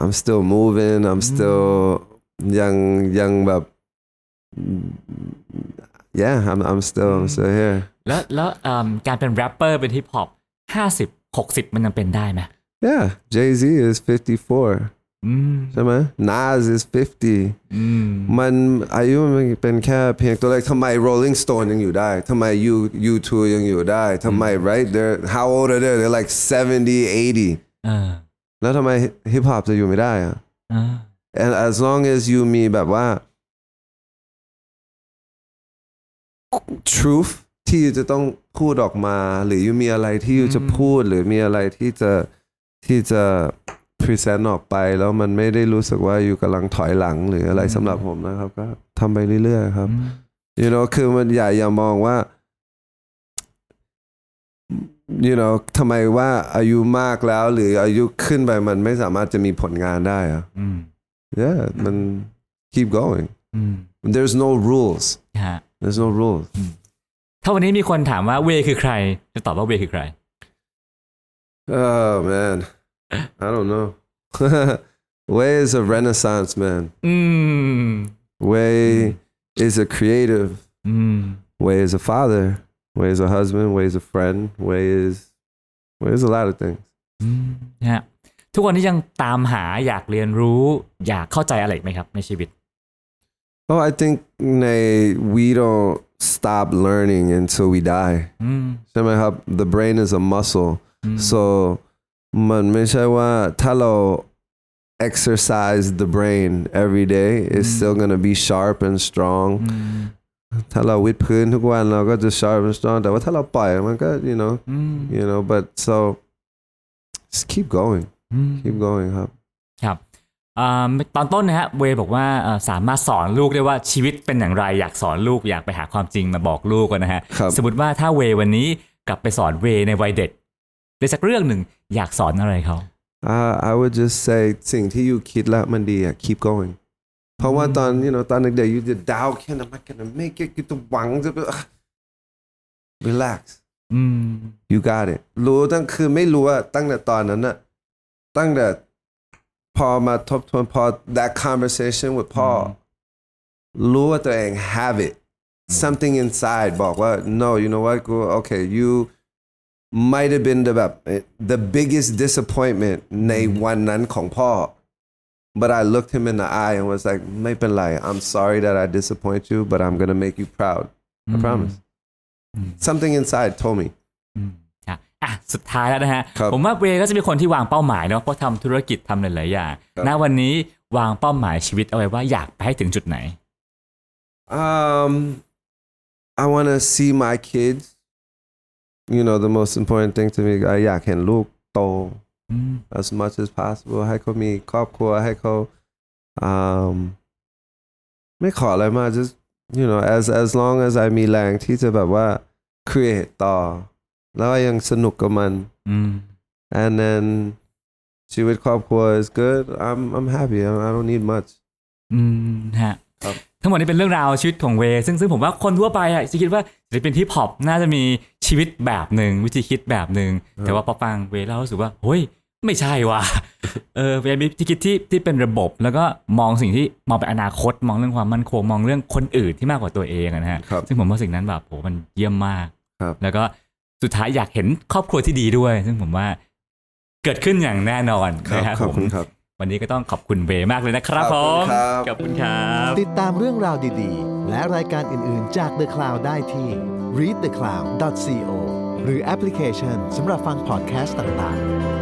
Speaker 1: I'm still moving I'm still ยังยังแบบ yeah I'm I'm still I'm still here
Speaker 3: แล้วแล้วอืมการเป็นแรปเปอร์เป็นฮิปฮอป50 60มันยังเป็นได้ไหม
Speaker 1: yeah Jay Z is 54
Speaker 3: อืม
Speaker 1: ใช่ไหม Nas is 50
Speaker 3: อืม
Speaker 1: มันอายุมันเป็นแค่เพียงตัวเลขทำไม Rolling Stone ยังอยู่ได้ทำไม U U2 ยังอยู่ได้ทำไม right they're how old are they they're like 70 80
Speaker 3: เออ
Speaker 1: แล้วทำไมฮิปฮอปจะอยู่ไม่ได้อะ
Speaker 3: เออ
Speaker 1: and as long as you มีแบบว่า truth ที่จะต้องพูดออกมา หรือยูมีอะไรที่ยูจะพูดหรือมีอะไรที่จะที่จะ present ออกไปแล้วมันไม่ได้รู้สึกว่าอยู่กำลังถอยหลังหรืออะไรสำหรับผมนะครับ ก็ทำไปเรื่อยๆครับ you know คือมันอย่าอย่ามองว่า you know ทำไมว่าอายุมากแล้ว หรืออายุขึ้นไปมันไม่สามารถจะมีผลงานได้อะ
Speaker 3: อืม
Speaker 1: yeah มัน keep going
Speaker 3: อืม
Speaker 1: there's no rules
Speaker 3: ฮะ
Speaker 1: there's no rules
Speaker 3: ถ้าวันนี้มีคนถามว่าเวย์คือใคร จะตอบว่าเวย์คือใคร
Speaker 1: oh man I don't know <laughs> Way is a renaissance man
Speaker 3: อืม
Speaker 1: Way is a creative
Speaker 3: อืม
Speaker 1: Way is a father Way is a husband Way is a friend Way is Way is a lot of things
Speaker 3: อืมฮะทุกวันนี้ยังตามหาอยากเรียนรู้ อยากเข้าใจอะไรอีกไหมครับ ในชีวิต
Speaker 1: Oh, I think nay, we don't stop learning until we die.
Speaker 3: อืม
Speaker 1: ใช่ไหมครับ The brain is a muscle. So มันไม่ใช่ว่าถ้าเรา exercise the brain every day, it's still gonna be sharp and strong. ถ้าเราวิดพื้นทุกวันเราก็จะ sharp and strong แต่ว่าถ้าเราปล่อยมันก็ you know
Speaker 3: อืม
Speaker 1: you know but so just keep going
Speaker 3: อืม
Speaker 1: keep going ครับ
Speaker 3: ครับอ่าตอนต้นนะฮะเวย์บอกว่าเอ่อสามารถสอนลูกได้ว่าชีวิตเป็นอย่างไร อยากสอนลูกอยากไปหาความจริงมาบอกลูกอะนะฮะ
Speaker 1: ครับ
Speaker 3: สมมติว่าถ้าเวย์วันนี้กลับไปสอนเวย์ในวัยเด็ก ได้สักเรื่องหนึ่งอยากสอนอะไรเขา
Speaker 1: uh, I would just say สิ่งที่อยู่คิดแล้วมันดีอะ keep going เพราะว่าตอน you know ตอนเด็กๆ you just doubt can am I gonna make it กูจะหวังจะ relax
Speaker 3: อืม
Speaker 1: you got it รู้ตั้งคือไม่รู้ว่าตั้งแต่ตอนนั้นอะตั้งแต่พอมาทบทวนพอ that conversation with พ่ออรู้ว่าตัวเอง have it something inside บอกว่า no you know what กู okay you might have been the แบบ the biggest disappointment ในวันนั้นของพ่อ but I looked him in the eye and was like ไม่เป็นไร I'm sorry that I disappoint you but I'm gonna make you proud I promise something inside told me
Speaker 3: อืมอ่ะอ่ะสุดท้ายแล้วนะฮะ
Speaker 1: ครับ
Speaker 3: ผมว่าเวย์ก็จะเป็นคนที่วางเป้าหมายเนาะเพราะทำธุรกิจทำหลายๆอย่าง
Speaker 1: ครับ
Speaker 3: ณวันนี้วางเป้าหมายชีวิตเอาไว้ว่าอยากไปให้ถึงจุดไหน
Speaker 1: Um, I want to see my kids. You know, the most important thing to me, อยากเห็นลูกโต
Speaker 3: อืม
Speaker 1: as much as possible ให้เขามีครอบครัวให้เขา um ไม่ขออะไรมาก just you know as as long as I มีแรงที่จะแบบว่า create ต่อ แล้วก็ยังสนุกกับมัน
Speaker 3: อืม
Speaker 1: and then ชีวิตครอบครัว is good I'm I'm happy I I don't need much
Speaker 3: อืมฮะ
Speaker 1: ครับ
Speaker 3: ทั้งหมดนี้เป็นเรื่องราวชีวิตของเวย์ซึ่งซึ่งผมว่าคนทั่วไปอะจะคิดว่าศิลปินที่พอปน่าจะมีชีวิตแบบหนึ่งวิธีคิดแบบหนึ่งแต่ว่าพอฟังเวย์แล้วรู้สึกว่าเฮ้ยไม่ใช่ว่ะเออเวย์มีวิธีคิดที่ที่เป็นระบบ แล้วก็มองสิ่งที่มองไปอนาคต มองเรื่องความมั่นคงมองเรื่องคนอื่นที่มากกว่าตัวเองอะนะฮะ
Speaker 1: ครับ
Speaker 3: ซึ่งผมว่าสิ่งนั้นแบบโหมันเยี่ยมมาก
Speaker 1: ครับ
Speaker 3: แล้วก็สุดท้ายอยากเห็นครอบครัวที่ดีด้วย ซึ่งผมว่าเกิดขึ้นอย่างแน่นอน
Speaker 1: ครับ
Speaker 3: นะฮะ
Speaker 1: ขอบ
Speaker 3: ผม
Speaker 1: คุณครับ
Speaker 3: วันนี้ก็ต้องขอบคุณเวย์มากเลยนะครับ
Speaker 1: ข
Speaker 3: ผ
Speaker 1: อบคุ
Speaker 3: ม
Speaker 1: ณครับ
Speaker 3: ขอบคุณครับ
Speaker 2: ติดตามเรื่องราวดีๆ และรายการอื่นๆจาก The Cloud ได้ที่ readthecloud.co หรือแอปพลิเคชันสำหรับฟังพอดแคสต์ต่างๆ